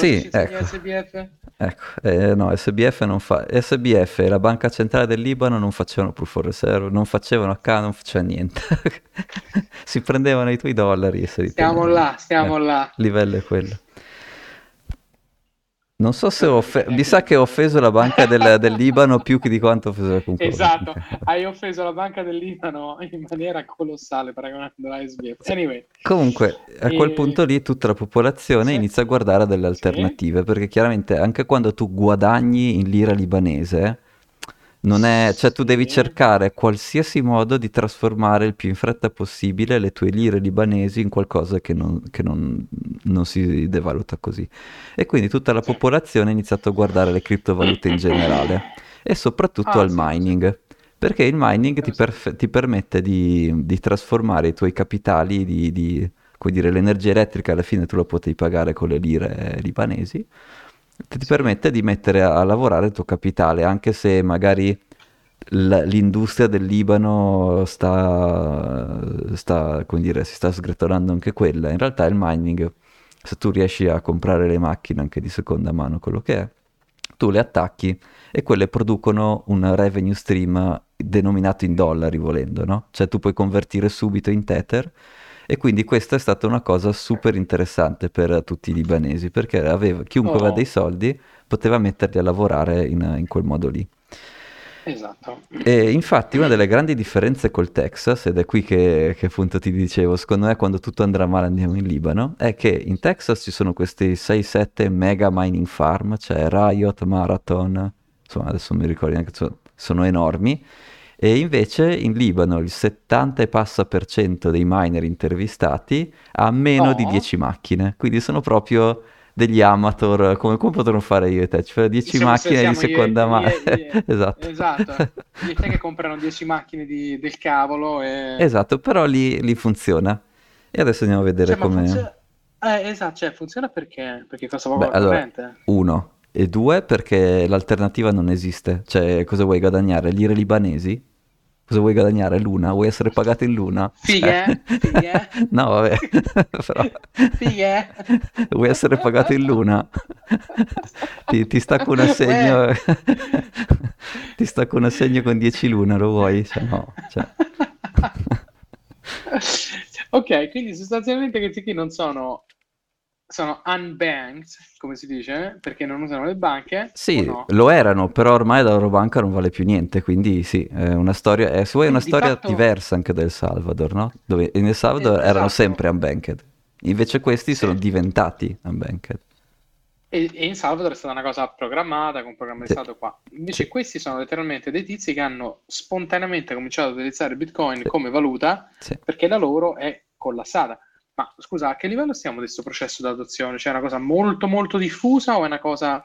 A: Sì, ecco.
B: SBF?
A: Ecco, eh, no, SBF non fa... SBF e la Banca Centrale del Libano non facevano proof of reserve, non facevano account, non facevano niente. si prendevano i tuoi dollari e se li
B: Stiamo là, stiamo
A: Eh,
B: là.
A: Il livello è quello. Non so se ho offeso... Mi sa che ho offeso la Banca del, del Libano più che di quanto ho offeso la concorrenza.
B: Esatto, hai offeso la banca del Libano in maniera colossale paragonandola a SBF. Anyway,
A: Comunque, a quel
B: E-
A: punto lì tutta la popolazione
B: Sì.
A: inizia a guardare delle alternative, perché chiaramente anche quando tu guadagni in lira libanese, non è, cioè tu devi cercare qualsiasi modo di trasformare il più in fretta possibile le tue lire libanesi in qualcosa che non, che non- non si devaluta così. E quindi tutta la popolazione ha iniziato a guardare le criptovalute in generale e soprattutto
B: Ah,
A: al mining. Perché il mining ti, perf- ti permette di, di trasformare i tuoi capitali, di, di- come dire, l'energia elettrica alla fine tu la potevi pagare con le lire libanesi, ti
B: Sì.
A: permette di mettere a, a lavorare il tuo capitale, anche se magari l'industria del Libano sta, sta, come dire, si sta sgretolando anche quella. In realtà il mining, se tu riesci a comprare le macchine anche di seconda mano, quello che è, tu le attacchi e quelle producono un revenue stream denominato in dollari volendo, no? Cioè tu puoi convertire subito in Tether e quindi questa è stata una cosa super interessante per tutti i libanesi perché aveva, chiunque aveva
B: Oh.
A: dei soldi poteva metterli a lavorare in, in quel modo lì.
B: esatto.
A: E infatti una delle grandi differenze col Texas, ed è qui che, che appunto ti dicevo, secondo me quando tutto andrà male andiamo in Libano, è che in Texas ci sono questi 6-7 mega mining farm, cioè Riot, Marathon, insomma adesso non mi ricordo neanche, sono enormi, e invece in Libano il 70 e passa per cento dei miner intervistati ha meno di
B: Oh.
A: 10 macchine, quindi sono proprio degli amateur, come, come potremmo fare io e te? Cioè 10
B: Siamo-
A: macchine di seconda mano. esatto.
B: Esatto. Io e te che comprano 10 macchine di- del cavolo e...
A: Esatto, però lì, lì funziona. E adesso andiamo a vedere
B: Cioè,
A: come...
B: funziona... Eh, esatto, cioè, funziona perché? Perché costa poco
A: Beh, allora, uno. E due, perché l'alternativa non esiste. Cioè, cosa vuoi guadagnare? Lire libanesi? Cosa vuoi guadagnare? Luna? Vuoi essere pagato in luna?
B: Fighe?
A: Cioè...
B: Fighe?
A: no, vabbè, però...
B: Fighe?
A: Vuoi essere pagato in luna? ti, ti stacco un assegno... ti stacco un assegno con 10 luna, lo vuoi? Cioè, no, cioè...
B: ok, quindi sostanzialmente questi qui non sono sono unbanked, come si dice, perché non usano le banche.
A: Sì,
B: no?
A: lo erano, però ormai la loro banca non vale più niente, quindi sì, è una storia, è, se vuoi, una storia
B: fatto...
A: diversa anche del Salvador, no? Dove in El Salvador
B: esatto.
A: erano sempre unbanked, invece questi
B: sì.
A: sono diventati unbanked.
B: E, e, in Salvador è stata una cosa programmata, con un programma di
A: sì.
B: Stato qua. Invece sì. questi sono letteralmente dei tizi che hanno spontaneamente cominciato ad utilizzare Bitcoin come valuta perché la loro è collassata. Ma scusa, a che livello stiamo questo processo di adozione? Cioè è una cosa molto molto diffusa o è una cosa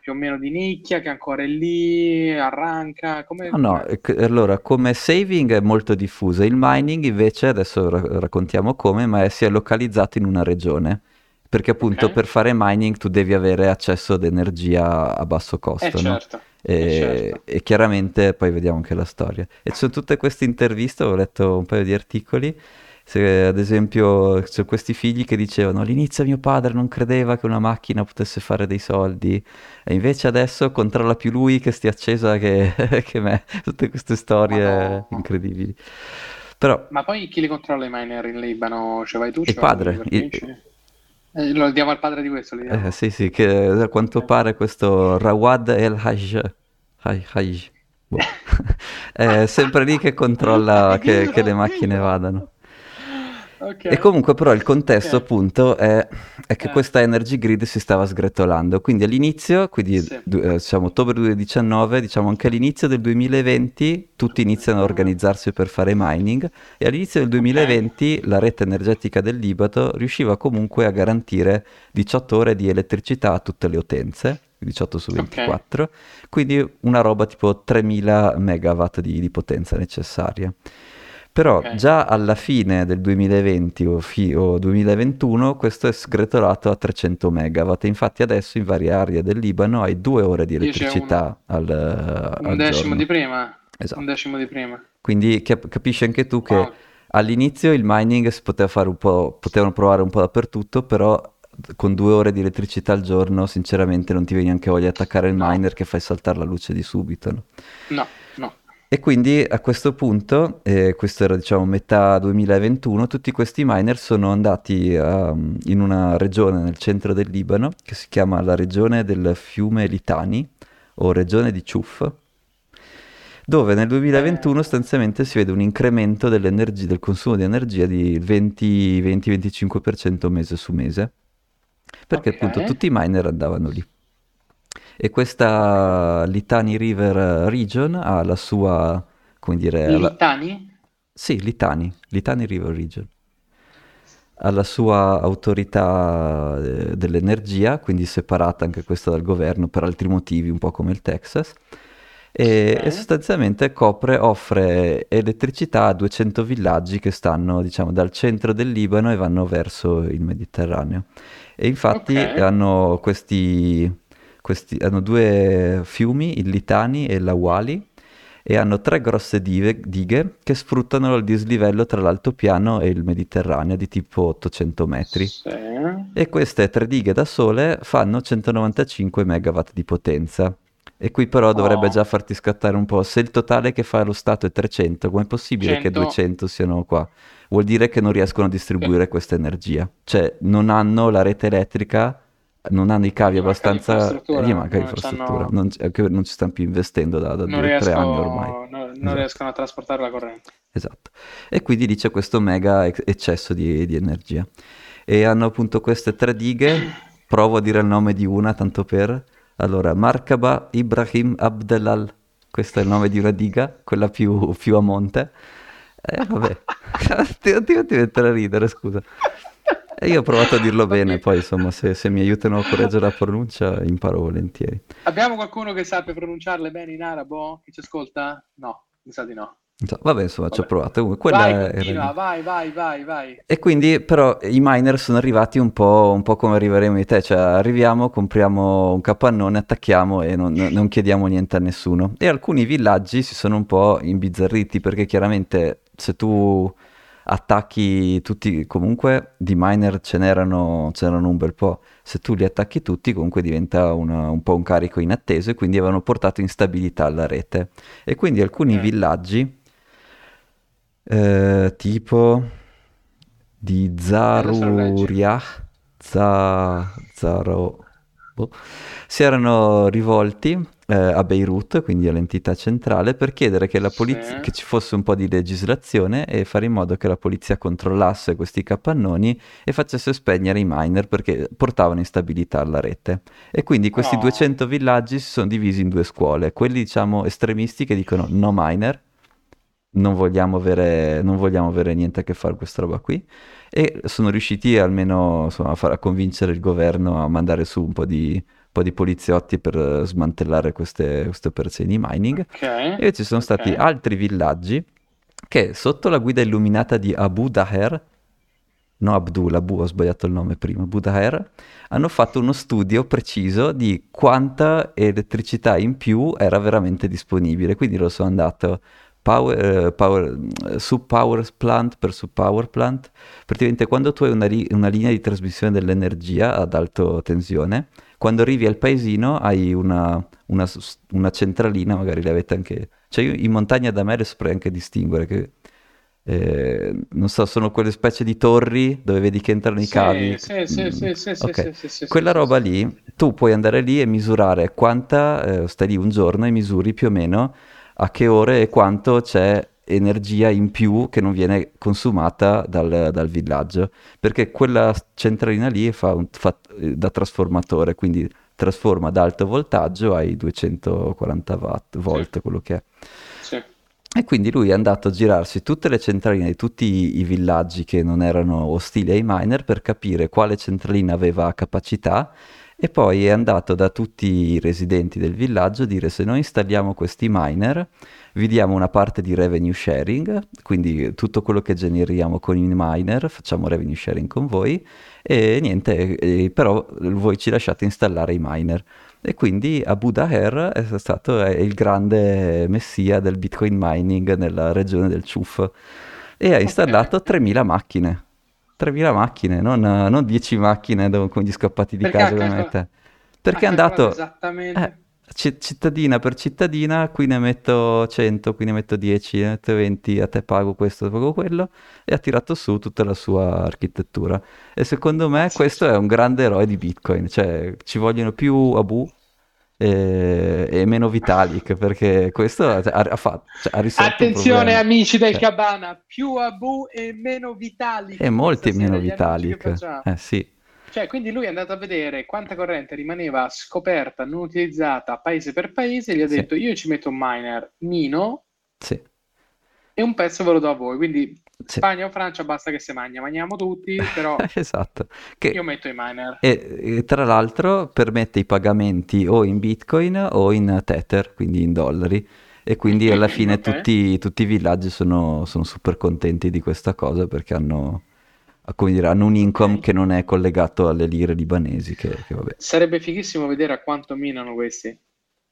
B: più o meno di nicchia che ancora è lì, arranca? Come,
A: no, no, allora come saving è molto diffusa, il mining invece, adesso raccontiamo come, ma è, si è localizzato in una regione. Perché appunto okay. per fare mining tu devi avere accesso ad energia a basso costo,
B: eh,
A: no?
B: certo.
A: E,
B: eh, certo.
A: e, chiaramente poi vediamo anche la storia. E ci sono tutte queste interviste, ho letto un paio di articoli se, ad esempio, c'è questi figli che dicevano all'inizio mio padre non credeva che una macchina potesse fare dei soldi e invece adesso controlla più lui che stia accesa che, che me. Tutte queste storie
B: no.
A: incredibili. Però,
B: Ma poi chi li controlla i miner in Libano? Cioè vai tu?
A: Il padre. Il...
B: Eh, lo diamo al padre di questo.
A: Eh, sì, sì, che a quanto pare questo Rawad El Hajj. Hajj. Boh. è sempre lì che controlla che, che le macchine vadano.
B: Okay.
A: E comunque però il contesto
B: okay.
A: appunto è, è che
B: eh.
A: questa energy grid si stava sgretolando, quindi all'inizio, quindi
B: sì.
A: eh, diciamo ottobre 2019, diciamo anche all'inizio del 2020 tutti iniziano a organizzarsi per fare mining e all'inizio del 2020 okay. la rete energetica del Libano riusciva comunque a garantire 18 ore di elettricità a tutte le utenze. 18 su 24, okay. quindi una roba tipo 3000 megawatt di, di potenza necessaria. Però okay. già alla fine del 2020 o, fi- o, 2021 questo è sgretolato a 300 megawatt. Infatti adesso in varie aree del Libano hai due ore di elettricità al,
B: un
A: al
B: decimo
A: giorno.
B: di prima.
A: Esatto.
B: Un decimo di prima.
A: Quindi cap- capisci anche tu che
B: Wow.
A: all'inizio il mining si poteva fare un po', potevano provare un po' dappertutto, però con due ore di elettricità al giorno sinceramente non ti viene neanche voglia di attaccare il miner che fai saltare la luce di subito. No,
B: no.
A: E quindi a questo punto, eh, questo era diciamo metà 2021, tutti questi miner sono andati um, in una regione nel centro del Libano che si chiama la regione del fiume Litani o regione di Ciuf, dove nel 2021 sostanzialmente si vede un incremento dell'energia- del consumo di energia di 20-25% mese su mese, perché
B: Ok.
A: appunto tutti i miner andavano lì. E questa Litani River Region ha la sua, come dire, la-
B: Litani?
A: sì, Litani, Litani River Region. Ha la sua autorità eh, dell'energia, quindi separata anche questa dal governo per altri motivi, un po' come il Texas. E,
B: Ok.
A: e sostanzialmente copre, offre elettricità a 200 villaggi che stanno, diciamo, dal centro del Libano e vanno verso il Mediterraneo. E infatti
B: Ok.
A: hanno questi, questi, hanno due fiumi, il Litani e l'Awali, e hanno tre grosse dive- dighe che sfruttano il dislivello tra l'altopiano e il Mediterraneo di tipo 800 metri.
B: Sì.
A: E queste tre dighe da sole fanno 195 megawatt di potenza. E qui però dovrebbe
B: Oh.
A: già farti scattare un po'. Se il totale che fa lo Stato è 300, com'è possibile che
B: 100?
A: 200 siano qua? Vuol dire che non riescono a distribuire questa energia. Cioè non hanno la rete elettrica, non hanno i cavi
B: Gli
A: abbastanza... Gli manca
B: non
A: l'infrastruttura.
B: c'hanno-
A: Non, è che non ci stanno più investendo da, da
B: Non,
A: due o tre anni ormai.
B: no- non
A: Esatto.
B: riescono a trasportare la corrente.
A: Esatto. E quindi lì c'è questo mega eccesso di, di energia. E hanno appunto queste tre dighe, provo a dire il nome di una tanto per... Allora, Markaba Ibrahim Abdelal, questo è il nome di una diga, quella più, più a monte. E vabbè, ti, ti, ti mettere a ridere, scusa. E io ho provato a dirlo bene, poi insomma se, se mi aiutano a correggere la pronuncia imparo volentieri.
B: Abbiamo qualcuno che sappia pronunciarle bene in arabo? Che ci ascolta? No, mi sa di no.
A: Vabbè, insomma, ci ho provato. Comunque, quella
B: Vai, continua, vai, vai, vai, vai.
A: E quindi, però, i miner sono arrivati un po', un po' come arriveremo di te, cioè arriviamo, compriamo un capannone, attacchiamo e non, non chiediamo niente a nessuno. E alcuni villaggi si sono un po' imbizzarriti perché chiaramente se tu attacchi tutti, comunque di miner ce n'erano, ce n'erano un bel po', se tu li attacchi tutti comunque diventa una- un po' un carico inatteso e quindi avevano portato instabilità alla rete. E quindi alcuni
B: Ok.
A: villaggi eh, tipo di. Zaruriah, Za- Zaro, boh, si erano rivolti eh, a Beirut, quindi all'entità centrale, per chiedere che, la
B: Sì.
A: polizia, che ci fosse un po' di legislazione e fare in modo che la polizia controllasse questi capannoni e facesse spegnere i miner perché portavano instabilità alla rete. E quindi questi
B: Oh,
A: 200 villaggi si sono divisi in due scuole, quelli diciamo estremisti che dicono no miner, non vogliamo avere, non vogliamo avere niente a che fare con questa roba qui. E sono riusciti almeno insomma, a, far, a convincere il governo a mandare su un po' di, po' di poliziotti per eh, smantellare queste, queste operazioni di mining.
B: ok,
A: E ci sono stati
B: ok.
A: altri villaggi che sotto la guida illuminata di Abu Daher, no Abdul, Abu, ho sbagliato il nome prima, Abu Daher, hanno fatto uno studio preciso di quanta elettricità in più era veramente disponibile. Quindi lo sono andato power, eh, power- eh, su power plant per su power plant. Praticamente quando tu hai una, una linea di trasmissione dell'energia ad alta tensione, quando arrivi al paesino hai una, una una centralina, magari le avete anche... Cioè io in montagna da me le saprei anche distinguere, che eh, non so, sono quelle specie di torri dove vedi che entrano i
B: Sì,
A: cavi.
B: sì, sì,
A: Mm,
B: sì, sì, sì,
A: ok,
B: sì, sì,
A: quella roba lì, tu puoi andare lì e misurare quanta, eh, stai lì un giorno e misuri più o meno a che ore e quanto c'è energia in più che non viene consumata dal, dal villaggio, perché quella centralina lì fa, un- fa, eh, da trasformatore, quindi trasforma da alto voltaggio ai 240 watt,
B: Sì,
A: volt, quello che è.
B: sì.
A: E quindi lui è andato a girarsi tutte le centraline di tutti i, i villaggi che non erano ostili ai miner per capire quale centralina aveva capacità e poi è andato da tutti i residenti del villaggio a dire se noi installiamo questi miner vi diamo una parte di revenue sharing, quindi tutto quello che generiamo con i miner facciamo revenue sharing con voi e niente, e- però voi ci lasciate installare i miner. E quindi Abu Daher è stato il grande messia del Bitcoin mining nella regione del Ciuf e ha installato 3000 macchine. 3000 macchine, non, non 10 macchine do- con gli scappati di
B: Perché
A: casa come te. Perché è andato eh,
B: esattamente.
A: ci- cittadina per cittadina, qui ne metto 100, qui ne metto 10, ne metto 20, a te pago questo, te pago quello, e ha tirato su tutta la sua architettura. E secondo me questo è un grande eroe di Bitcoin, cioè ci vogliono più Abu e, e meno Vitalik, perché questo ha, ha fatto- cioè, ha risolto
B: Attenzione amici del
A: Cioè,
B: Cabana, più Abu e meno Vitalik.
A: E molti meno Vitalik. Eh sì,
B: Cioè, quindi lui è andato a vedere quanta corrente rimaneva scoperta, non utilizzata paese per paese, e gli ha
A: sì,
B: detto io ci metto un miner mino
A: sì,
B: e un pezzo ve lo do a voi. Quindi
A: sì.
B: Spagna o Francia basta che si mangia, mangiamo tutti, però
A: Esatto.
B: io
A: Che
B: metto i miner.
A: E, e tra l'altro permette i pagamenti o in Bitcoin o in Tether, quindi in dollari. E quindi alla fine
B: Ok.
A: tutti, tutti i villaggi sono, sono super contenti di questa cosa perché hanno, come dire, hanno un income
B: Ok.
A: che non è collegato alle lire libanesi, che, che.
B: Sarebbe fighissimo vedere a quanto minano questi,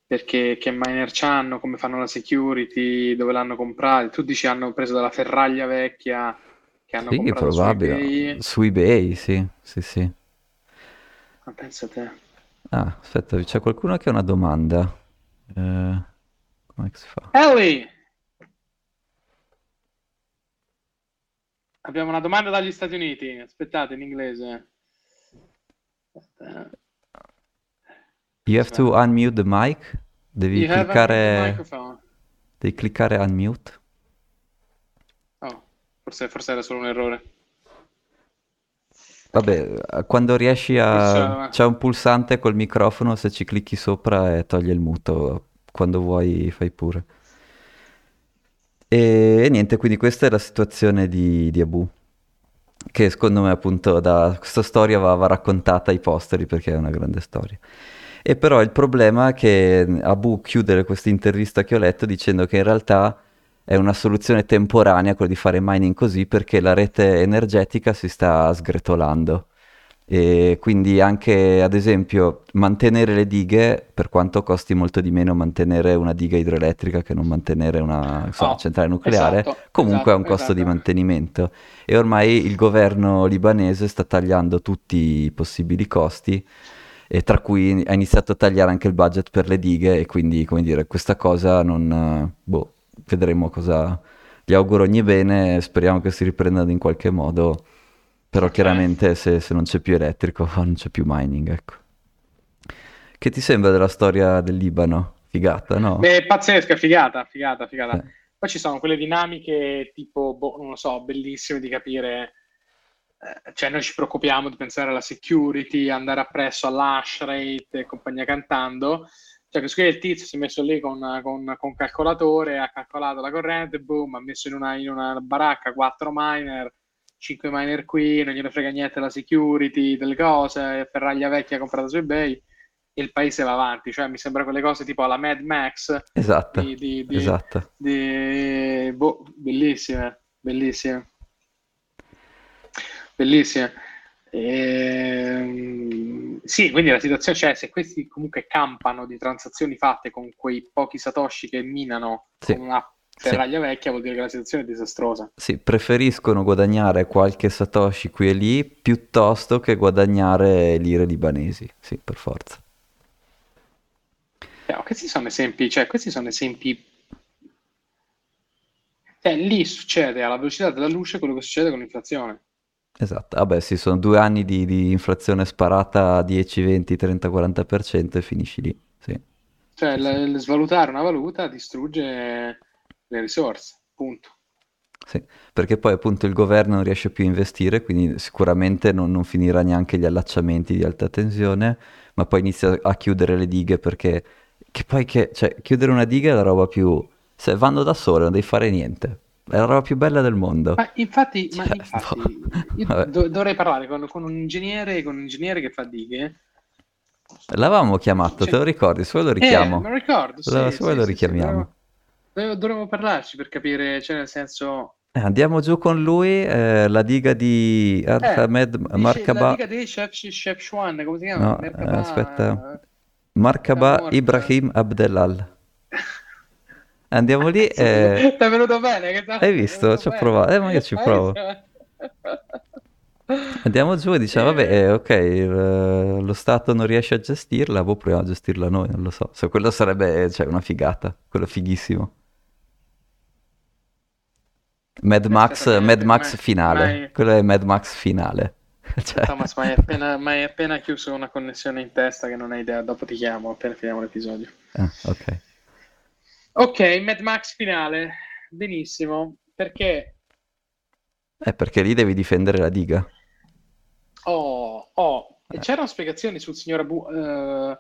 B: perché che miner c'hanno, come fanno la security, dove l'hanno comprato. Tu dici hanno preso dalla ferraglia vecchia che hanno
A: Sì,
B: comprato su eBay.
A: Su eBay, sì, sì, sì.
B: Ma pensa te.
A: Ah, aspetta, c'è qualcuno che ha una domanda. Eh, come si fa?
B: Ellie! Abbiamo una domanda dagli Stati Uniti. Aspettate, in inglese. Aspetta.
A: You have to unmute the mic. Devi
B: You
A: cliccare, devi cliccare unmute.
B: Oh, forse, forse era solo un errore.
A: Vabbè, eh, quando riesci a... C'è un pulsante col microfono, se ci clicchi sopra e toglie il muto, quando vuoi fai pure. E, e niente, quindi questa è la situazione di, di Abu, che secondo me appunto da questa storia va, va raccontata ai posteri perché è una grande storia. E però il problema è che Abu chiude questa intervista che ho letto dicendo che in realtà è una soluzione temporanea quello di fare mining così perché la rete energetica si sta sgretolando. E quindi anche ad esempio mantenere le dighe, per quanto costi molto di meno mantenere una diga idroelettrica che non mantenere una insomma,
B: Oh,
A: centrale nucleare,
B: esatto,
A: comunque ha un
B: esatto,
A: costo di
B: esatto.
A: mantenimento. E ormai il governo libanese sta tagliando tutti i possibili costi, e tra cui ha iniziato a tagliare anche il budget per le dighe, e quindi, come dire, questa cosa non... eh, boh, vedremo cosa... Gli auguro ogni bene, speriamo che si riprendano in qualche modo. Però chiaramente se, se non c'è più elettrico non c'è più mining, ecco. Che ti sembra della storia del Libano? Figata, no?
B: Beh, pazzesca, figata, figata, figata.
A: Eh,
B: Poi ci sono quelle dinamiche tipo, boh, non lo so, bellissime di capire. Eh, cioè, noi ci preoccupiamo di pensare alla security, andare appresso all'hash rate e compagnia cantando. Cioè, questo qui il tizio si è messo lì con, con, con calcolatore, ha calcolato la corrente, boom, ha messo in una, in una baracca 4 miner, 5 miner qui, non gliene frega niente la security, delle cose, ferraglia vecchia comprata su eBay il paese va avanti. Cioè, mi sembra quelle cose tipo alla Mad Max
A: esatto,
B: di, di, di,
A: esatto.
B: boh, bellissime, bellissime, bellissime. Ehm, sì, quindi la situazione c'è, se questi comunque campano di transazioni fatte con quei pochi satoshi che minano
A: Sì,
B: con una
A: sì.
B: ferraglia vecchia, vuol dire che la situazione è disastrosa.
A: Sì, preferiscono guadagnare qualche Satoshi qui e lì piuttosto che guadagnare lire libanesi. Sì, per forza.
B: Cioè, questi sono esempi, cioè, questi sono esempi. Cioè, lì succede alla velocità della luce quello che succede con l'inflazione.
A: Esatto. Vabbè, sì, sono due anni di, di inflazione sparata a 10, 20, 30, 40% e finisci lì. Sì,
B: Cioè,
A: sì, sì.
B: l- l- svalutare una valuta distrugge le risorse, punto.
A: Sì, perché poi appunto il governo non riesce più a investire, quindi sicuramente non, non finirà neanche gli allacciamenti di alta tensione, ma poi inizia a chiudere le dighe perché che poi che, cioè, chiudere una diga è la roba più... Se vanno da sole non devi fare niente, è la roba più bella del mondo.
B: Ma infatti, ma
A: Cioè,
B: infatti
A: boh.
B: io do- dovrei parlare con, con un ingegnere, con un ingegnere che fa dighe.
A: L'avevamo chiamato, te
B: Cioè,
A: lo ricordi? Se lo
B: eh,
A: richiamo.
B: me lo ricordo,
A: Lo-
B: sì,
A: se vuoi
B: sì,
A: lo
B: sì,
A: richiamiamo.
B: dovremmo, dovremmo- parlarci per capire, cioè, nel senso...
A: Eh, andiamo giù con lui, eh, la diga di
B: Eh,
A: Ahmed
B: dice la
A: Markaba...
B: diga di Chef, Chef Shuan, come si chiama?
A: No, eh,
B: Merkaba...
A: aspetta.
B: Merkaba
A: Markaba. Ibrahim Abdelal. Andiamo lì e...
B: Ti è venuto bene? Che
A: Hai visto? Ci ho provato. Eh, ma io ci provo. Andiamo giù e diciamo, vabbè,
B: Eh,
A: eh, ok, il- lo Stato non riesce a gestirla, boh, proviamo a gestirla noi, non lo so. Se quello sarebbe, cioè, una figata, quello fighissimo. Mad Max, Mad
B: ma,
A: Max
B: ma,
A: finale,
B: hai-
A: quello è Mad Max finale. Cioè,
B: Thomas, ma hai appena, ma hai appena chiuso una connessione in testa che non hai idea. Dopo ti chiamo appena finiamo l'episodio.
A: ah, ok.
B: Ok, Mad Max finale. Benissimo. Perché
A: Eh, perché lì devi difendere la diga.
B: Oh, oh, e
A: Eh,
B: c'erano spiegazioni sul signor Abu eh,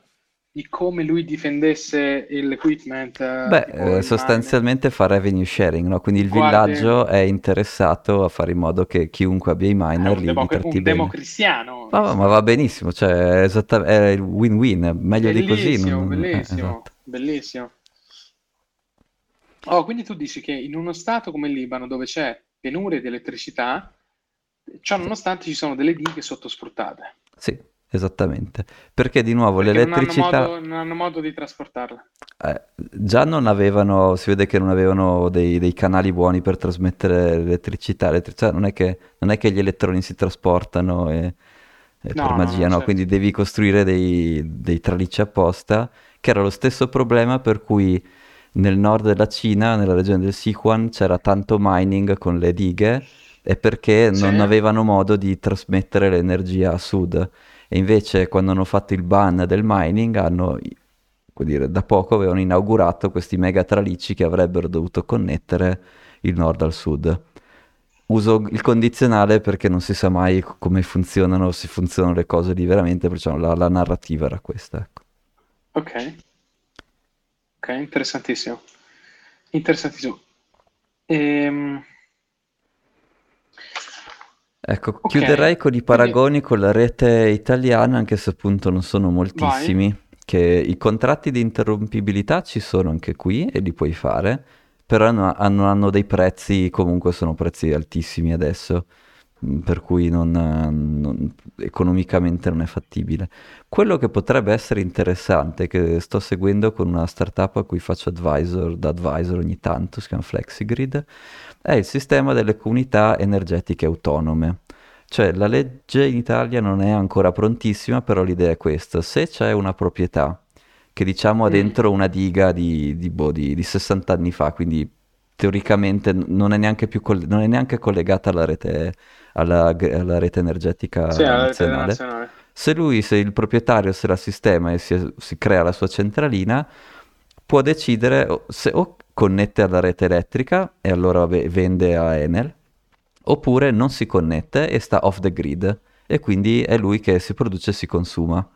B: di come lui difendesse l'equipment, eh,
A: Beh, eh, sostanzialmente fa revenue sharing, no? Quindi il
B: Guardi,
A: villaggio è interessato a fare in modo che chiunque abbia i
B: è
A: miner li,
B: democ-
A: tratti
B: un
A: bene.
B: democristiano,
A: Ma, ma va benissimo, cioè è, esatta- è win-win, meglio di così.
B: Bellissimo,
A: non- non- eh,
B: bellissimo,
A: esatto.
B: bellissimo. Oh, quindi tu dici che in uno stato come il Libano, dove c'è penuria di elettricità, ciò nonostante ci sono delle dighe sottosfruttate,
A: Sì, esattamente. Perché di nuovo
B: perché non hanno
A: l'elettricità
B: modo, non hanno modo di trasportarla.
A: eh, già non avevano, si vede che non avevano dei, dei canali buoni per trasmettere l'elettricità. L'elettricità non è che, non è che gli elettroni si trasportano e, e per
B: No, no,
A: magia,
B: no,
A: no?
B: certo.
A: Quindi devi costruire dei, dei tralicci apposta, che era lo stesso problema per cui nel nord della Cina, nella regione del Sichuan, c'era tanto mining con le dighe è perché
B: Sì?
A: non avevano modo di trasmettere l'energia a sud. E invece quando hanno fatto il ban del mining, hanno, dire, da poco avevano inaugurato questi mega tralicci che avrebbero dovuto connettere il nord al sud. Uso il condizionale perché non si sa mai come funzionano, se funzionano le cose lì veramente, perciò la, la narrativa era questa, ecco.
B: Ok, ok, interessantissimo. Interessantissimo. Ehm,
A: Ecco,
B: ok,
A: chiuderei con i paragoni con la rete italiana, anche se appunto non sono
B: vai.
A: moltissimi, che i contratti di interrompibilità ci sono anche qui e li puoi fare, però hanno, hanno, dei prezzi, comunque sono prezzi altissimi adesso, per cui non, non, economicamente non è fattibile. Quello che potrebbe essere interessante, che sto seguendo con una startup a cui faccio advisor, da advisor ogni tanto, si chiama FlexiGrid, è il sistema delle comunità energetiche autonome. Cioè la legge in Italia non è ancora prontissima, però l'idea è questa. Se c'è una proprietà che diciamo ha mm. dentro una diga di, di, boh, di, di 60 anni fa, quindi teoricamente non è neanche, più coll- non è neanche collegata alla rete, alla, alla rete energetica
B: sì,
A: nazionale.
B: Rete nazionale.
A: Se lui, se il proprietario se la sistema e si, si crea la sua centralina, può decidere se o connette alla rete elettrica e allora vende a Enel, oppure non si connette e sta off the grid e quindi è lui che si produce e si consuma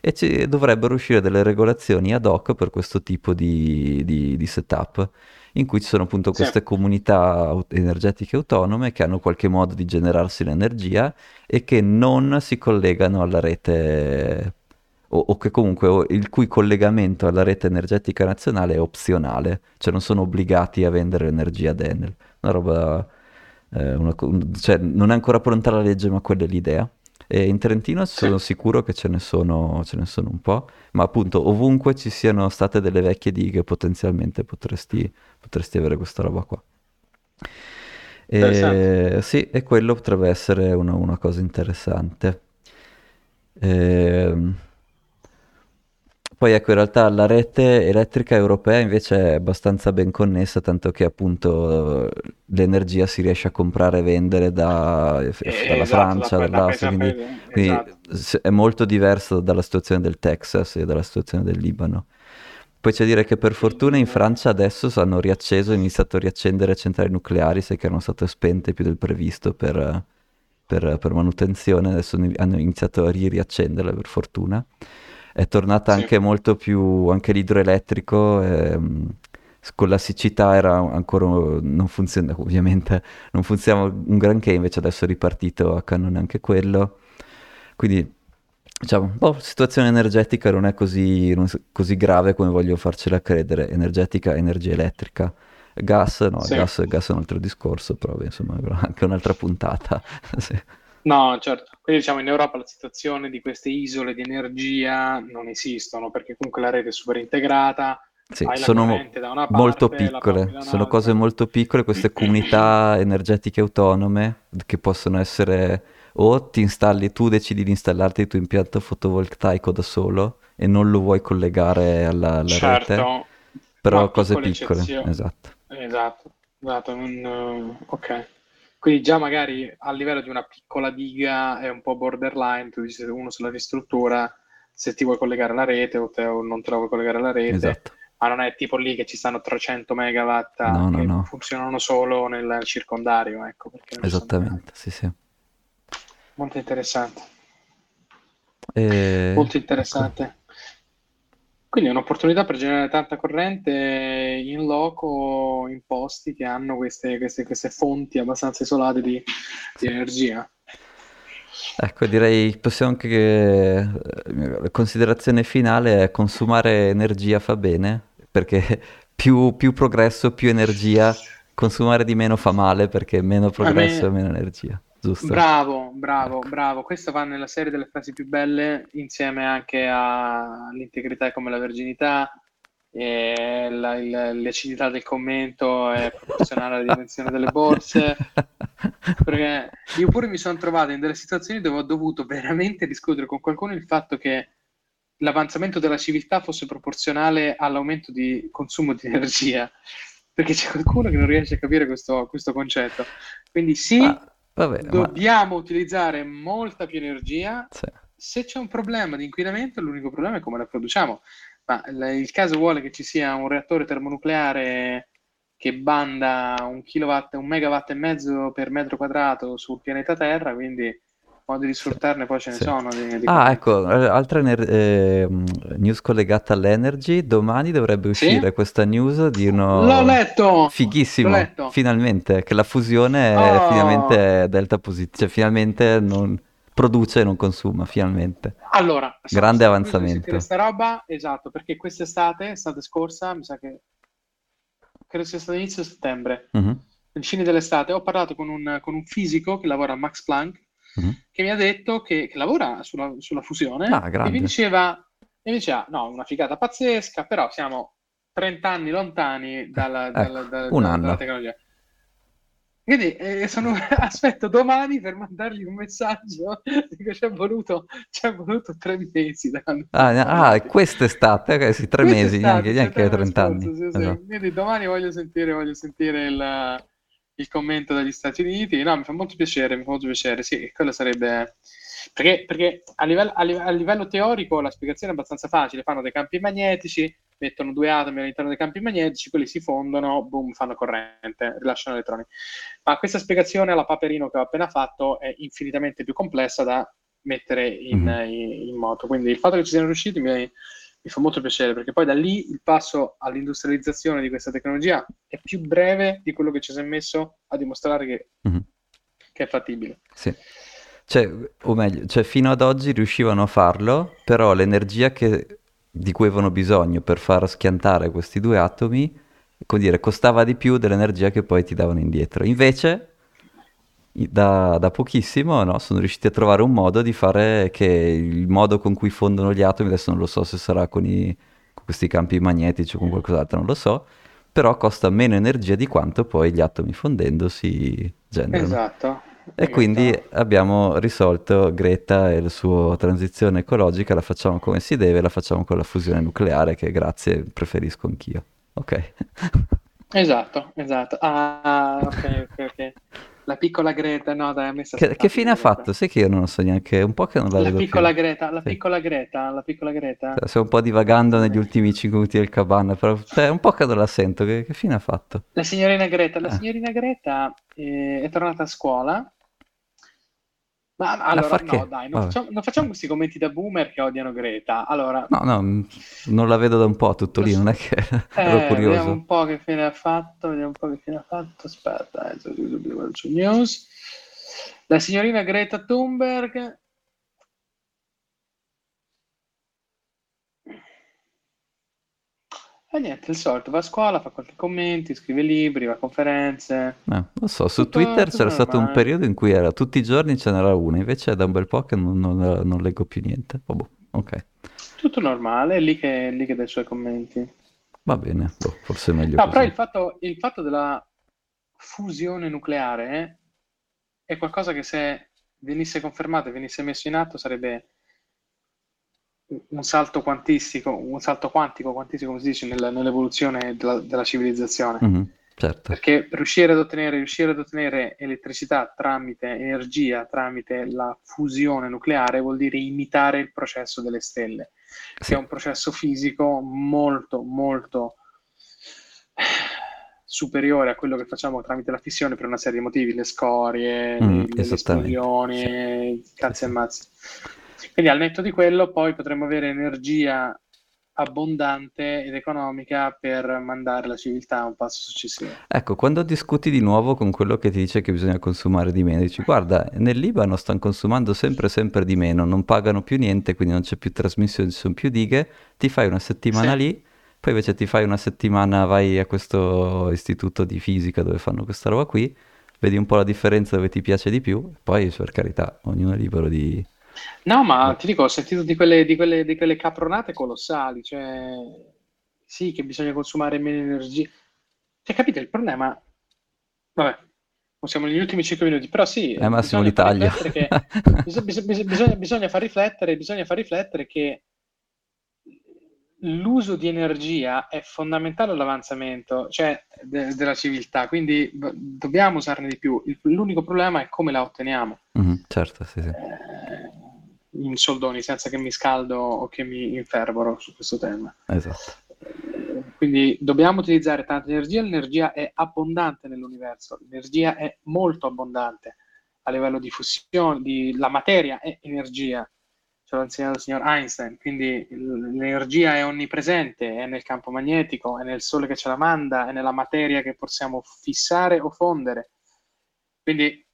A: e ci dovrebbero uscire delle regolazioni ad hoc per questo tipo di, di, di setup in cui ci sono appunto queste sì. comunità energetiche autonome che hanno qualche modo di generarsi l'energia e che non si collegano alla rete o, o che comunque o il cui collegamento alla rete energetica nazionale è opzionale, cioè non sono obbligati a vendere l'energia ad Enel. Una roba, eh, una, cioè non è ancora pronta la legge, ma quella è l'idea. E in Trentino sono sicuro che ce ne, sono, ce ne sono un po', ma appunto ovunque ci siano state delle vecchie dighe potenzialmente potresti, potresti avere questa roba qua. E, sì, e quello potrebbe essere una, una cosa interessante. E, ehm, poi ecco, in realtà la rete elettrica europea invece è abbastanza ben connessa, tanto che appunto l'energia si riesce a comprare e vendere da, eh, dalla esatto, Francia, da dall'Austria, quindi, quindi esatto. è molto diverso dalla situazione del Texas e dalla situazione del Libano. Poi c'è dire che per fortuna in Francia adesso hanno riacceso, iniziato a riaccendere centrali nucleari, sai che erano state spente più del previsto per, per, per manutenzione, adesso hanno iniziato a riaccenderle per fortuna è tornata sì. anche molto più, anche l'idroelettrico, ehm, con la siccità era ancora, non funziona, ovviamente non funziona un granché, invece adesso è ripartito a cannone anche quello, quindi diciamo, boh, la situazione energetica non è così, non così, grave come voglio farcela credere, energetica, energia elettrica. Gas, no, sì. gas, gas è un altro discorso, però insomma, anche un'altra puntata.
B: sì. No, certo. Quindi diciamo in Europa la situazione di queste isole di energia non esistono perché comunque la rete è super integrata.
A: Sì, sono parte, molto piccole, sono cose molto piccole queste comunità energetiche autonome che possono essere o ti installi, tu decidi di installarti il tuo impianto fotovoltaico da solo e non lo vuoi collegare alla, alla certo, rete, però cose piccole, esatto.
B: Esatto, esatto, non, ok. Quindi già magari a livello di una piccola diga è un po' borderline, tu dici uno sulla ristruttura, se ti vuoi collegare alla rete o, te, o non te la vuoi collegare alla rete, esatto. ma non è tipo lì che ci stanno 300 megawatt no, che no. funzionano solo nel circondario, ecco.
A: Esattamente, sì sì.
B: Molto interessante. E... Molto interessante. Ecco. Quindi è un'opportunità per generare tanta corrente in loco, in posti che hanno queste, queste, queste fonti abbastanza isolate di, di energia.
A: Ecco, direi possiamo anche che eh, la considerazione finale è consumare energia fa bene, perché più, più progresso, più energia, consumare di meno fa male perché meno progresso e meno energia
B: giusto? Bravo, bravo, ecco. bravo. Questa va nella serie delle frasi più belle, insieme anche all'integrità come la verginità, e la, il, l'acidità del commento è proporzionale alla dimensione delle borse. Perché io pure mi sono trovato in delle situazioni dove ho dovuto veramente discutere con qualcuno il fatto che l'avanzamento della civiltà fosse proporzionale all'aumento di consumo di energia perché c'è qualcuno che non riesce a capire questo, questo concetto. Quindi sì, Vabbè, Dobbiamo ma... utilizzare molta più energia. Sì. Se c'è un problema di inquinamento, l'unico problema è come la produciamo. Ma il caso vuole che ci sia un reattore termonucleare che banda un kilowatt, un megawatt e mezzo per metro quadrato sul pianeta Terra, quindi modi di sfruttarne poi ce ne sì. sono. Di,
A: di ah, ecco, eh, altra ener- eh, news collegata all'energy. Domani dovrebbe uscire sì? questa news di uno...
B: L'ho letto!
A: Fighissimo, letto. finalmente, che la fusione oh. è finalmente delta positiva, cioè finalmente non produce e non consuma, finalmente.
B: Allora,
A: grande avanzamento.
B: Questa roba, esatto, perché quest'estate, estate scorsa, mi sa che credo sia stato inizio settembre,
A: Mhm,
B: nel fine dell'estate, ho parlato con un, con un fisico che lavora a Max Planck,
A: mhm.
B: che mi ha detto che, che lavora sulla, sulla fusione
A: Ah,
B: e mi diceva, e mi diceva, no, una figata pazzesca, però siamo 30 anni lontani dalla, dalla-
A: Ecco,
B: dalla- dalla- dalla tecnologia. Quindi eh, sono- aspetto domani per mandargli un messaggio, dico ci è voluto, voluto tre mesi
A: Ah, ah.
B: Quest'estate,
A: quest'estate, ok, sì, tre mesi, neanche, neanche
B: settembre
A: 30 anni.
B: sì, sì.
A: Esatto.
B: Quindi domani voglio sentire, voglio sentire il, il commento dagli Stati Uniti. No, mi fa molto piacere, mi fa molto piacere, sì, quello sarebbe... Perché, perché a livello, a livello- a livello teorico la spiegazione è abbastanza facile, fanno dei campi magnetici, mettono due atomi all'interno dei campi magnetici, quelli si fondono, boom, fanno corrente, rilasciano elettroni. Ma questa spiegazione alla Paperino che ho appena fatto è infinitamente più complessa da mettere in,
A: Mhm.
B: in- in moto. Quindi il fatto che ci siano riusciti mi, mi fa molto piacere, perché poi da lì il passo all'industrializzazione di questa tecnologia è più breve di quello che ci si è messo a dimostrare che,
A: Mhm.
B: che è fattibile.
A: Sì. Cioè, o meglio, cioè fino ad oggi riuscivano a farlo, però l'energia che- di cui avevano bisogno per far schiantare questi due atomi, come dire, costava di più dell'energia che poi ti davano indietro. Invece, da, da pochissimo, no, sono riusciti a trovare un modo di fare che il modo con cui fondono gli atomi, adesso non lo so se sarà con, i- con questi campi magnetici o con qualcos'altro, non lo so, però costa meno energia di quanto poi gli atomi fondendosi generano.
B: Esatto.
A: E quindi
B: Esatto.
A: abbiamo risolto Greta e la sua transizione ecologica, la facciamo come si deve, la facciamo con la fusione nucleare, che grazie preferisco anch'io. Ok.
B: Esatto, esatto. Ah, ok, ok, ok. La piccola Greta, no, dai, a me
A: Che, che fine ha fatto? Sai che io non lo so neanche, un po' che non la
B: La
A: vedo
B: piccola
A: più.
B: Greta, la
A: Sì.
B: piccola Greta, la piccola Greta.
A: Cioè, Stiamo un po' divagando negli ultimi 5 minuti del cabana, però cioè, un po' che non la sento. Che, che fine ha fatto?
B: La signorina Greta, la
A: Ah.
B: signorina Greta eh, è tornata a scuola. Ma allora, no, dai, non facciamo, non facciamo questi commenti da boomer che odiano Greta. Allora,
A: No, no, non la vedo da un po', tutto lì, non è che ero
B: eh, vediamo
A: curioso.
B: un po' che fine ha fatto, vediamo un po' che fine ha fatto. Aspetta, eh, news. La signorina Greta Thunberg E niente, il solito, va a scuola, fa qualche commenti, scrive libri, va a conferenze.
A: Eh, non so, su
B: Tutto-
A: Twitter
B: tutto
A: c'era stato un
B: normale.
A: periodo in cui era tutti i giorni ce n'era una, invece è da un bel po' che non, non- non leggo più niente. Vabbè, ok,
B: Tutto normale, è lì che, è lì che dà i suoi commenti.
A: va bene, boh, forse è meglio
B: No, però
A: così.
B: il fatto, il fatto della fusione nucleare è qualcosa che se venisse confermato e venisse messo in atto sarebbe un- salto quantistico, un salto quantico, quantistico come si dice, nella- nell'evoluzione della, della civilizzazione.
A: Mhm, certo,
B: Perché riuscire ad ottenere, riuscire ad ottenere elettricità tramite energia, tramite la fusione nucleare, vuol dire imitare il processo delle stelle, che
A: sì,
B: è un processo fisico molto, molto superiore a quello che facciamo tramite la fissione per una serie di motivi, le scorie,
A: Mm,
B: le, le esplosioni,
A: sì,
B: cazzi e mazzi. Quindi al netto di quello poi potremmo avere energia abbondante ed economica per mandare la civiltà a un passo successivo.
A: Ecco, quando discuti di nuovo con quello che ti dice che bisogna consumare di meno, dici guarda, nel Libano stanno consumando sempre sempre di meno, non pagano più niente, quindi non c'è più trasmissione, ci sono più dighe, ti fai una settimana
B: Sì.
A: lì, poi invece ti fai una settimana, vai a questo istituto di fisica dove fanno questa roba qui, vedi un po' la differenza dove ti piace di più, poi per carità, ognuno è libero di...
B: No, ma ti dico, ho sentito di quelle, di quelle, di quelle capronate colossali, cioè sì, che bisogna consumare meno energia. Cioè, capite, il problema... Vabbè, siamo negli ultimi 5 minuti, però sì,
A: Eh, Massimo l'Italia.
B: che... bis- bis- bis- bisogna, bisogna far riflettere, bisogna far riflettere che l'uso di energia è fondamentale all'avanzamento, cioè, de- della civiltà, quindi b- dobbiamo usarne di più. Il- l'unico problema è come la otteniamo.
A: Mhm, certo, sì, sì.
B: Eh, in soldoni senza che mi scaldo o che mi infervoro su questo tema.
A: Esatto.
B: Quindi dobbiamo utilizzare tanta energia, l'energia è abbondante nell'universo, l'energia è molto abbondante a livello di fusione, di, la materia è energia, ce l'ha insegnato il signor Einstein, quindi l'energia è onnipresente, è nel campo magnetico, è nel sole che ce la manda, è nella materia che possiamo fissare o fondere. Quindi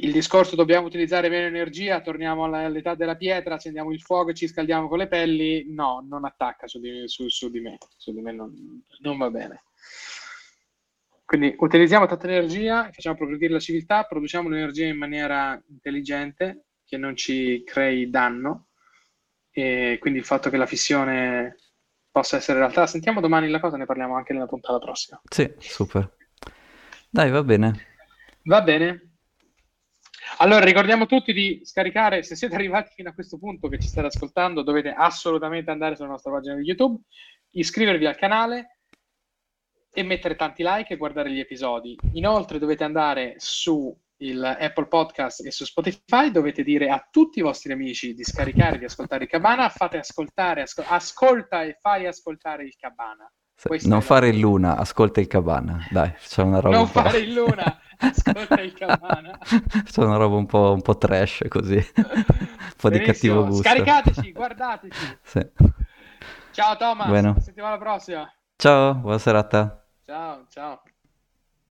B: il discorso dobbiamo utilizzare meno energia, torniamo all'età della pietra, accendiamo il fuoco e ci scaldiamo con le pelli, no, non attacca su di, su- su di me, su di me non, non va bene. Quindi utilizziamo tanta energia, facciamo progredire la civiltà, produciamo l'energia in maniera intelligente che non ci crei danno e quindi il fatto che la fissione possa essere realtà. Sentiamo domani la cosa, ne parliamo anche nella puntata prossima.
A: Sì, super. Dai, va bene.
B: Va bene. Allora, ricordiamo tutti di scaricare, se siete arrivati fino a questo punto che ci state ascoltando, dovete assolutamente andare sulla nostra pagina di YouTube, iscrivervi al canale e mettere tanti like e guardare gli episodi. Inoltre dovete andare su Apple Podcast e su Spotify dovete dire a tutti i vostri amici di scaricare, di ascoltare il Cabana, fate ascoltare, ascol- ascolta e fai ascoltare il Cabana.
A: Questa non fare il Luna, ascolta il Cabana, dai, facciamo una roba
B: Non fare il Luna, ascolta il Cabana.
A: facciamo una roba un po', un po trash così, un po' di cattivo gusto.
B: Scaricateci, guardateci.
A: Sì.
B: Ciao Thomas, bueno. settimana prossima.
A: Ciao, buona serata.
B: Ciao, ciao.